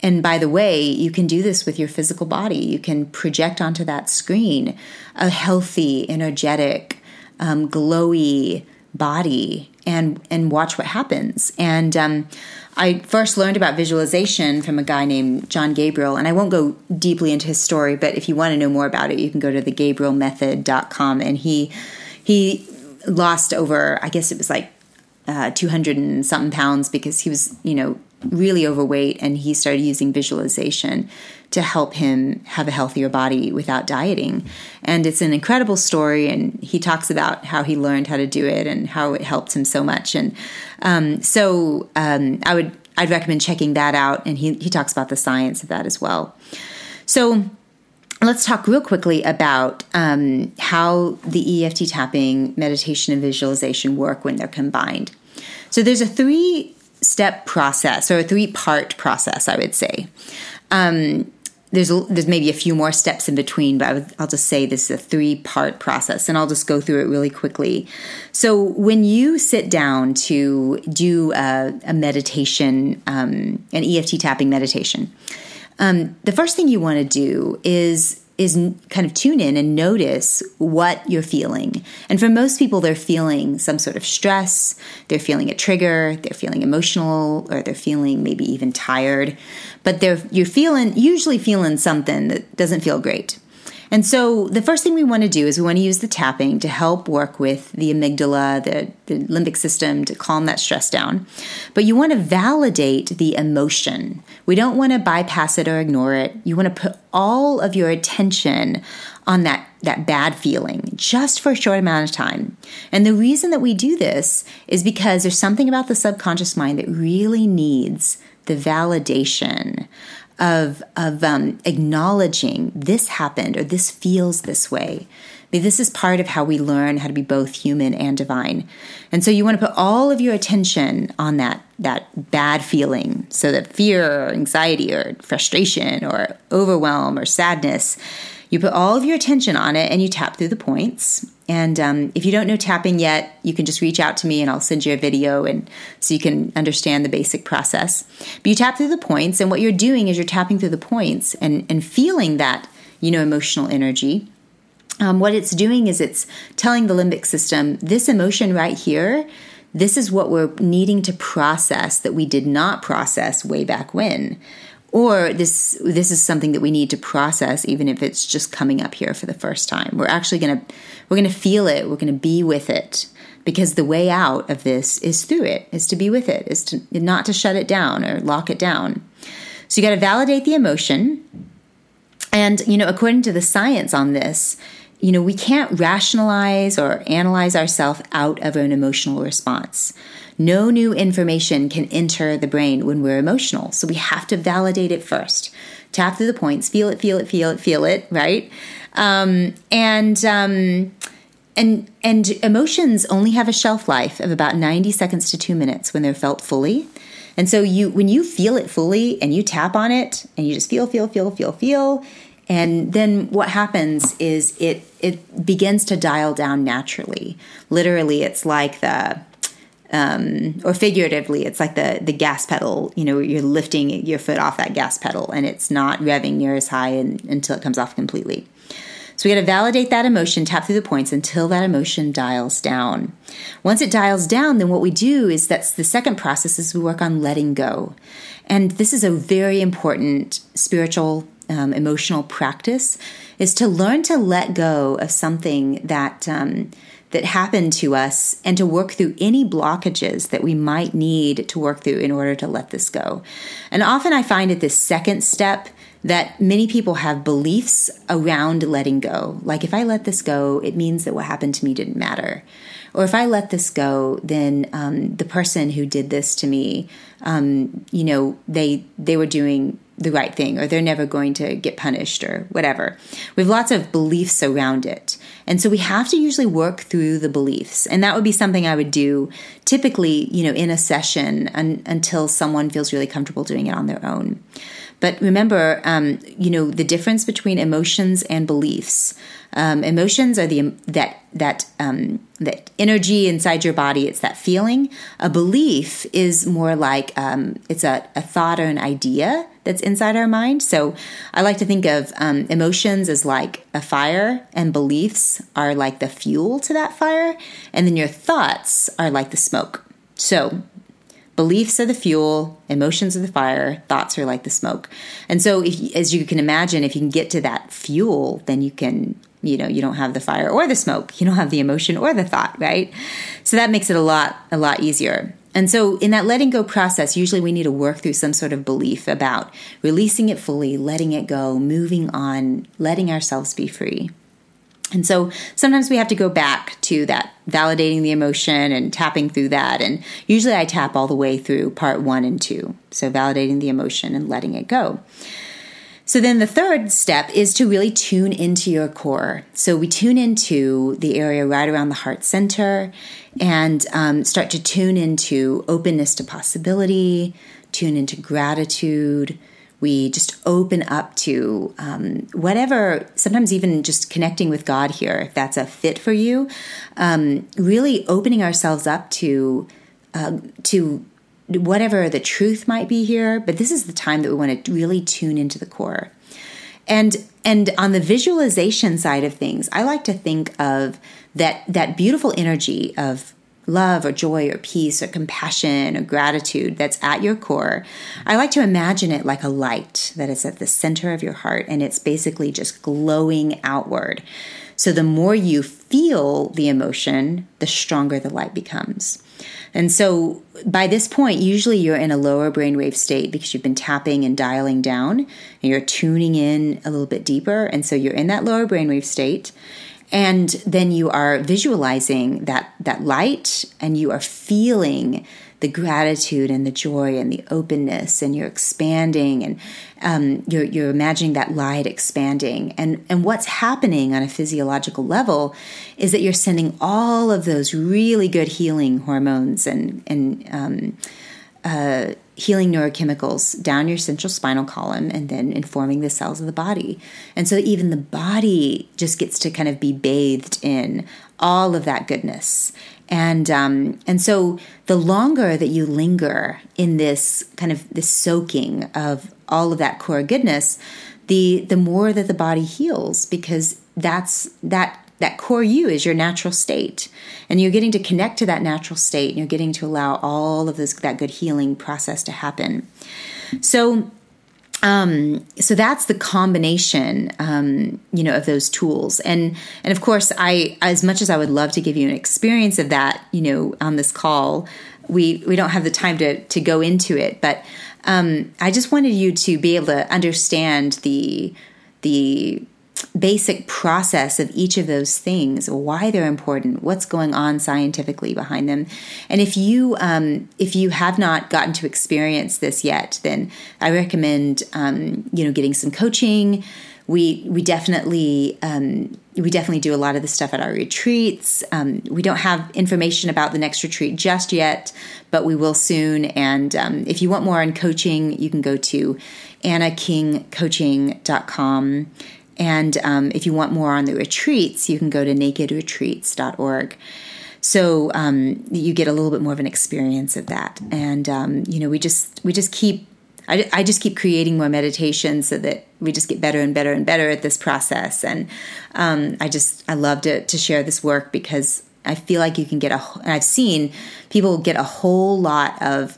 and by the way, you can do this with your physical body. You can project onto that screen a healthy, energetic, um, glowy body and and watch what happens. And um, I first learned about visualization from a guy named Jon Gabriel, and I won't go deeply into his story, but if you want to know more about it, you can go to thegabrielmethod.com. And he he lost over, I guess it was like uh, 200 and something pounds because he was, you know, really overweight and he started using visualization to help him have a healthier body without dieting. And it's an incredible story. And he talks about how he learned how to do it and how it helped him so much. And um, so um, I would I'd recommend checking that out. And he he talks about the science of that as well. So let's talk real quickly about um, how the EFT tapping, meditation, and visualization work when they're combined. So there's a three step process or a three part process, I would say. Um, there's there's maybe a few more steps in between, but I will just say this is a three part process, and I'll just go through it really quickly. So when you sit down to do a, a meditation, um, an EFT tapping meditation, um, the first thing you want to do is is kind of tune in and notice what you're feeling. And for most people, they're feeling some sort of stress, they're feeling a trigger, they're feeling emotional, or they're feeling maybe even tired. But they're you're feeling usually feeling something that doesn't feel great. And so the first thing we want to do is we want to use the tapping to help work with the amygdala, the, the limbic system to calm that stress down. But you want to validate the emotion. We don't want to bypass it or ignore it. You want to put all of your attention on that that bad feeling just for a short amount of time. And the reason that we do this is because there's something about the subconscious mind that really needs the validation of of um, acknowledging this happened or this feels this way. This is part of how we learn how to be both human and divine. And so you want to put all of your attention on that that bad feeling. So that fear or anxiety or frustration or overwhelm or sadness, you put all of your attention on it and you tap through the points and um, if you don't know tapping yet, you can just reach out to me and I'll send you a video and so you can understand the basic process. But you tap through the points, and what you're doing is you're tapping through the points and, and feeling that, you know, emotional energy. Um, what it's doing is it's telling the limbic system, this emotion right here, this is what we're needing to process that we did not process way back when or this this is something that we need to process even if it's just coming up here for the first time. We're actually going to we're going to feel it. We're going to be with it. Because the way out of this is through it is to be with it is to not to shut it down or lock it down. So you got to validate the emotion. And you know according to the science on this you know we can't rationalize or analyze ourselves out of an emotional response no new information can enter the brain when we're emotional. So we have to validate it first. Tap through the points, feel it, feel it, feel it, feel it, right? Um, and um, and and emotions only have a shelf life of about 90 seconds to 2 minutes when they're felt fully. And so you when you feel it fully and you tap on it and you just feel feel feel feel feel and then what happens is it it begins to dial down naturally. Literally it's like the um, or figuratively, it's like the the gas pedal. You know, you're lifting your foot off that gas pedal, and it's not revving near as high until it comes off completely. So we got to validate that emotion, tap through the points until that emotion dials down. Once it dials down, then what we do is that's the second process is we work on letting go, and this is a very important spiritual, um, emotional practice. Is to learn to let go of something that. Um, that happen to us and to work through any blockages that we might need to work through in order to let this go. And often I find at this second step that many people have beliefs around letting go. Like if I let this go, it means that what happened to me didn't matter. Or if I let this go, then um, the person who did this to me, um, you know, they they were doing the right thing or they're never going to get punished or whatever. We have lots of beliefs around it. And so we have to usually work through the beliefs. And that would be something I would do typically, you know, in a session un- until someone feels really comfortable doing it on their own. But remember, um, you know, the difference between emotions and beliefs. Um, emotions are the that that um, that energy inside your body. It's that feeling. A belief is more like um, it's a, a thought or an idea that's inside our mind. So I like to think of um, emotions as like a fire, and beliefs are like the fuel to that fire, and then your thoughts are like the smoke. So beliefs are the fuel, emotions are the fire, thoughts are like the smoke. And so, if, as you can imagine, if you can get to that fuel, then you can you know you don't have the fire or the smoke you don't have the emotion or the thought right so that makes it a lot a lot easier and so, in that letting go process, usually we need to work through some sort of belief about releasing it fully, letting it go, moving on, letting ourselves be free. And so sometimes we have to go back to that validating the emotion and tapping through that. And usually I tap all the way through part one and two. So validating the emotion and letting it go. So then the third step is to really tune into your core. So we tune into the area right around the heart center and um, start to tune into openness to possibility, tune into gratitude. We just open up to um, whatever, sometimes even just connecting with God here, if that's a fit for you. Um, really opening ourselves up to uh, to whatever the truth might be here, but this is the time that we want to really tune into the core. And and on the visualization side of things, I like to think of that that beautiful energy of love or joy or peace or compassion or gratitude that's at your core. I like to imagine it like a light that is at the center of your heart and it's basically just glowing outward. So the more you feel the emotion, the stronger the light becomes. And so by this point, usually you're in a lower brainwave state because you've been tapping and dialing down and you're tuning in a little bit deeper. And so you're in that lower brainwave state. And then you are visualizing that, that light and you are feeling the gratitude and the joy and the openness and you're expanding and um, you're, you're imagining that light expanding and, and what's happening on a physiological level is that you're sending all of those really good healing hormones and, and um, uh, healing neurochemicals down your central spinal column and then informing the cells of the body. And so even the body just gets to kind of be bathed in all of that goodness. And um, and so the longer that you linger in this kind of this soaking of all of that core goodness, the the more that the body heals because that's that that core you is your natural state. And you're getting to connect to that natural state and you're getting to allow all of this that good healing process to happen. So um, so that's the combination, um, you know, of those tools, and and of course, I as much as I would love to give you an experience of that, you know, on this call, we we don't have the time to to go into it, but um, I just wanted you to be able to understand the the basic process of each of those things, why they're important, what's going on scientifically behind them. And if you um, if you have not gotten to experience this yet, then I recommend um, you know getting some coaching. We we definitely um, we definitely do a lot of the stuff at our retreats. Um, we don't have information about the next retreat just yet, but we will soon. And um, if you want more on coaching, you can go to annakingcoaching.com and um, if you want more on the retreats, you can go to nakedretreats.org. So um, you get a little bit more of an experience of that. And um, you know, we just we just keep I, I, just keep creating more meditations so that we just get better and better and better at this process. And um, I just I love to to share this work because I feel like you can get a. I've seen people get a whole lot of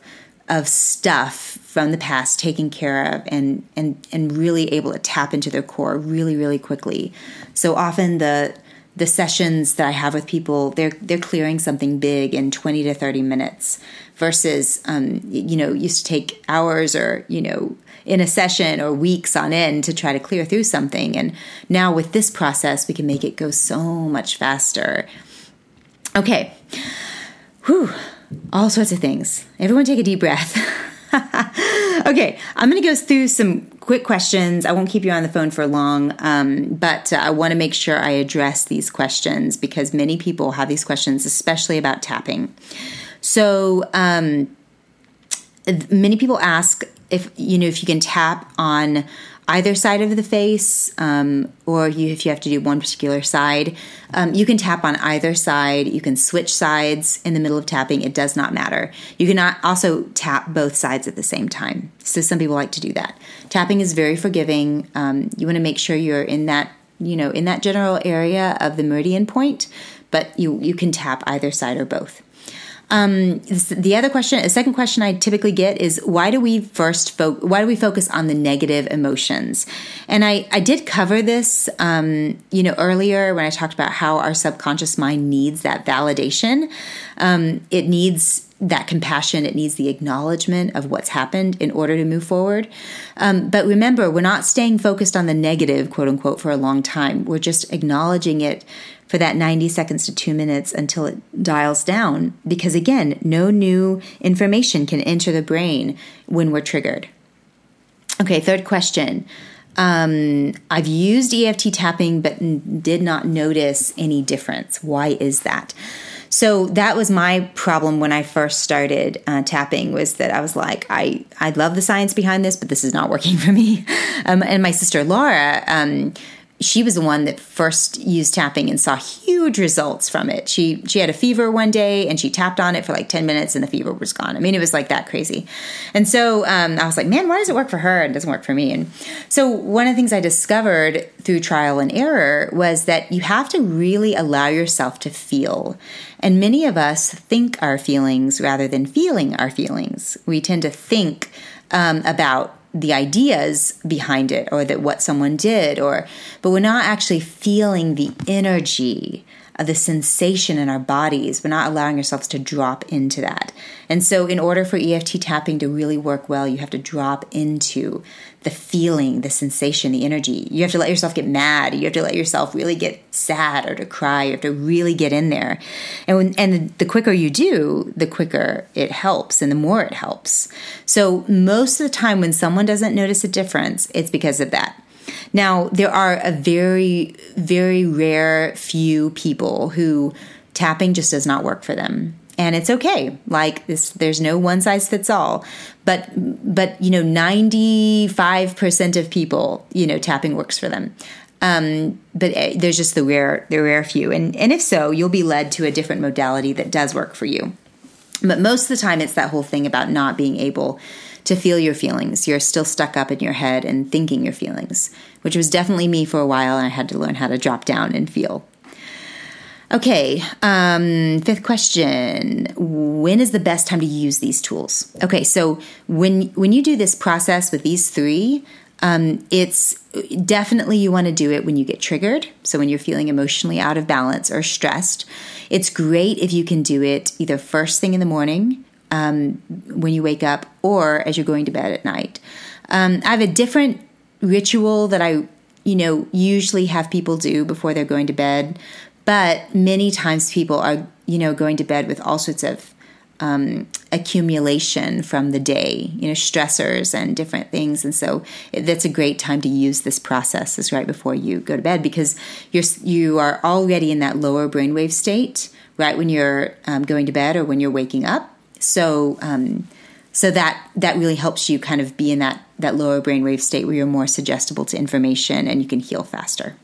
of stuff from the past taken care of and and and really able to tap into their core really really quickly so often the the sessions that I have with people, they're they're clearing something big in 20 to 30 minutes versus um, you know used to take hours or you know in a session or weeks on end to try to clear through something. And now with this process, we can make it go so much faster. Okay, whew, all sorts of things. Everyone, take a deep breath. okay, I'm going to go through some quick questions. I won't keep you on the phone for long, um, but uh, I want to make sure I address these questions because many people have these questions, especially about tapping. So, um, many people ask if you know if you can tap on either side of the face, um, or you, if you have to do one particular side, um, you can tap on either side. You can switch sides in the middle of tapping. It does not matter. You can also tap both sides at the same time. So some people like to do that. Tapping is very forgiving. Um, you want to make sure you're in that you know in that general area of the meridian point, but you you can tap either side or both. Um, the other question, the second question I typically get is why do we first fo- why do we focus on the negative emotions? And I I did cover this um, you know earlier when I talked about how our subconscious mind needs that validation. Um, it needs that compassion, it needs the acknowledgement of what's happened in order to move forward. Um, but remember, we're not staying focused on the negative, quote unquote, for a long time. We're just acknowledging it for that 90 seconds to two minutes until it dials down. Because again, no new information can enter the brain when we're triggered. Okay, third question. Um, I've used EFT tapping, but n- did not notice any difference. Why is that? So that was my problem when I first started uh, tapping was that I was like, I, I love the science behind this, but this is not working for me. Um, and my sister Laura, um, she was the one that first used tapping and saw huge results from it. She she had a fever one day and she tapped on it for like ten minutes and the fever was gone. I mean, it was like that crazy. And so um, I was like, man, why does it work for her and doesn't work for me? And so one of the things I discovered through trial and error was that you have to really allow yourself to feel. And many of us think our feelings rather than feeling our feelings. We tend to think um, about the ideas behind it or that what someone did or but we're not actually feeling the energy of the sensation in our bodies. We're not allowing ourselves to drop into that. And so in order for EFT tapping to really work well you have to drop into the feeling, the sensation, the energy. You have to let yourself get mad. You have to let yourself really get sad or to cry. You have to really get in there. And when, and the quicker you do, the quicker it helps and the more it helps. So most of the time when someone doesn't notice a difference, it's because of that. Now, there are a very, very rare few people who tapping just does not work for them and it's okay like this there's no one size fits all but but you know 95% of people you know tapping works for them. Um, but eh, there's just the rare the rare few. And and if so you'll be led to a different modality that does work for you. But most of the time it's that whole thing about not being able to feel your feelings. You're still stuck up in your head and thinking your feelings which was definitely me for a while and i had to learn how to drop down and feel Okay, um, fifth question: When is the best time to use these tools? Okay, so when when you do this process with these three, um, it's definitely you want to do it when you get triggered. So when you're feeling emotionally out of balance or stressed, it's great if you can do it either first thing in the morning um, when you wake up or as you're going to bed at night. Um, I have a different ritual that I you know usually have people do before they're going to bed but many times people are, you know, going to bed with all sorts of um, accumulation from the day, you know, stressors and different things. And so that's a great time to use this process is right before you go to bed because you're you are already in that lower brainwave state right when you're um, going to bed or when you're waking up. So um, so that that really helps you kind of be in that that lower brainwave state where you're more suggestible to information and you can heal faster.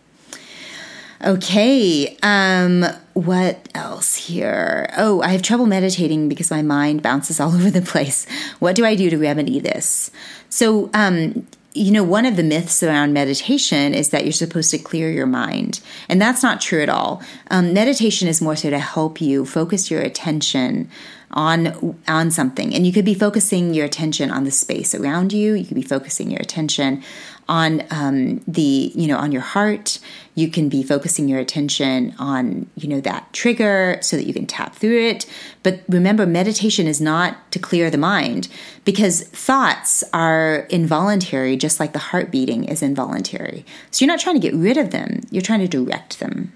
Okay, um, what else here? Oh, I have trouble meditating because my mind bounces all over the place. What do I do to remedy this? So, um, you know, one of the myths around meditation is that you're supposed to clear your mind. And that's not true at all. Um, meditation is more so to help you focus your attention on on something and you could be focusing your attention on the space around you you could be focusing your attention on um, the you know on your heart. You can be focusing your attention on you know that trigger so that you can tap through it. But remember meditation is not to clear the mind because thoughts are involuntary just like the heart beating is involuntary. So you're not trying to get rid of them. You're trying to direct them.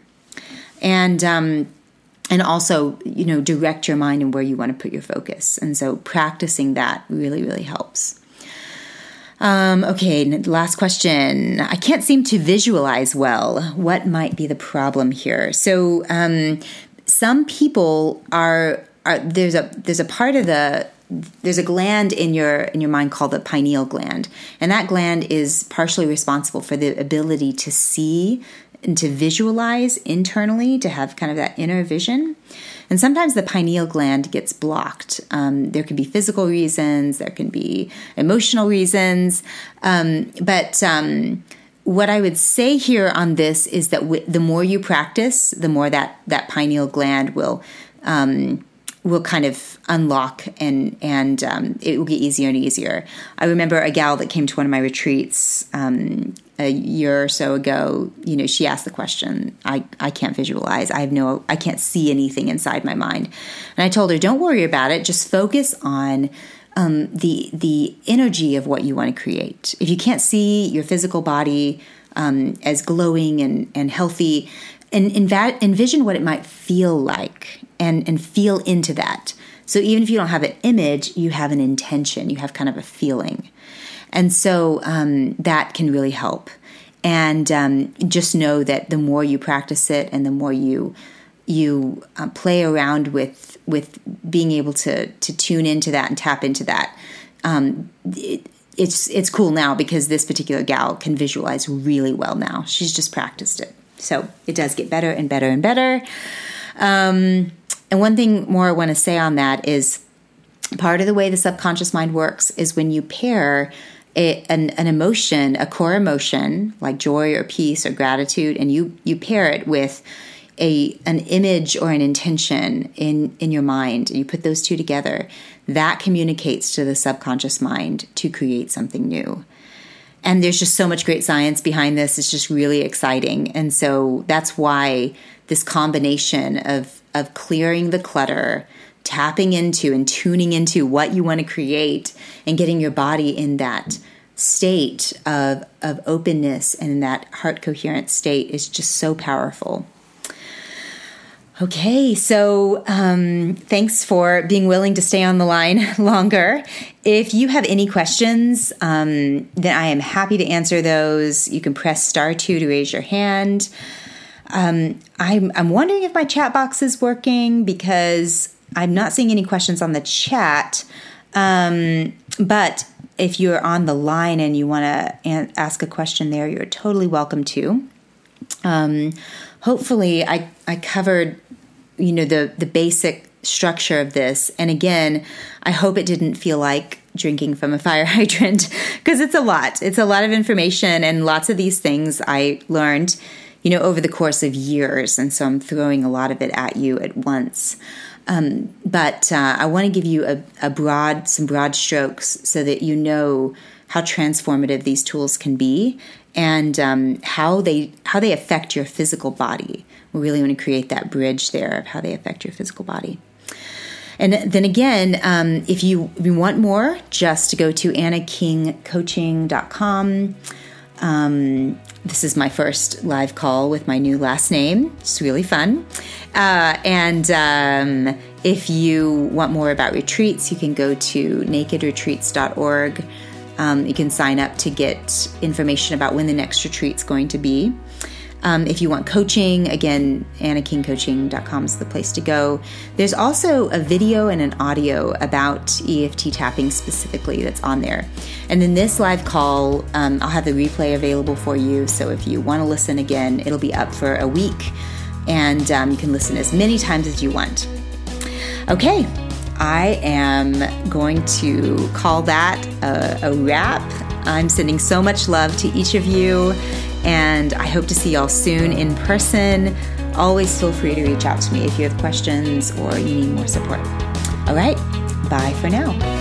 And um, and also you know direct your mind and where you want to put your focus. And so practicing that really really helps um, okay, last question. I can't seem to visualize well. What might be the problem here? So, um, some people are, are there's a there's a part of the there's a gland in your in your mind called the pineal gland, and that gland is partially responsible for the ability to see and to visualize internally, to have kind of that inner vision. And sometimes the pineal gland gets blocked. Um, there can be physical reasons, there can be emotional reasons, um, but um, what I would say here on this is that w- the more you practice, the more that that pineal gland will um, will kind of unlock and and um, it will get easier and easier. I remember a gal that came to one of my retreats um, a year or so ago, you know, she asked the question, I, I can't visualize. I have no, I can't see anything inside my mind. And I told her, don't worry about it. Just focus on um, the, the energy of what you want to create. If you can't see your physical body um, as glowing and, and healthy, and env- envision what it might feel like and, and feel into that. So even if you don't have an image, you have an intention, you have kind of a feeling. And so um, that can really help. And um, just know that the more you practice it and the more you you uh, play around with with being able to to tune into that and tap into that, um, it, it's it's cool now because this particular gal can visualize really well now. She's just practiced it, so it does get better and better and better. Um, and one thing more I want to say on that is part of the way the subconscious mind works is when you pair a, an, an, emotion, a core emotion like joy or peace or gratitude, and you you pair it with a an image or an intention in in your mind, and you put those two together. That communicates to the subconscious mind to create something new. And there's just so much great science behind this. It's just really exciting, and so that's why this combination of of clearing the clutter tapping into and tuning into what you want to create and getting your body in that state of, of openness and that heart coherent state is just so powerful. Okay, so um, thanks for being willing to stay on the line longer. If you have any questions, um, then I am happy to answer those. You can press star two to raise your hand. Um, I'm, I'm wondering if my chat box is working because I'm not seeing any questions on the chat. Um, but if you're on the line and you want to an- ask a question there, you're totally welcome to. Um, hopefully, I, I covered you know the the basic structure of this. And again, I hope it didn't feel like drinking from a fire hydrant because it's a lot. It's a lot of information and lots of these things I learned, you know, over the course of years. And so I'm throwing a lot of it at you at once. Um, but uh, I want to give you a, a broad, some broad strokes so that you know how transformative these tools can be and um, how they how they affect your physical body. We really want to create that bridge there of how they affect your physical body. And then again, um, if you if you want more, just go to annakingcoaching.com. Um, this is my first live call with my new last name. It's really fun. Uh, and um, if you want more about retreats, you can go to nakedretreats.org. Um, you can sign up to get information about when the next retreat's going to be. Um, if you want coaching, again, annakingcoaching.com is the place to go. There's also a video and an audio about EFT tapping specifically that's on there. And then this live call, um, I'll have the replay available for you. So if you want to listen again, it'll be up for a week and um, you can listen as many times as you want. Okay, I am going to call that a, a wrap. I'm sending so much love to each of you and I hope to see y'all soon in person. Always feel free to reach out to me if you have questions or you need more support. All right, bye for now.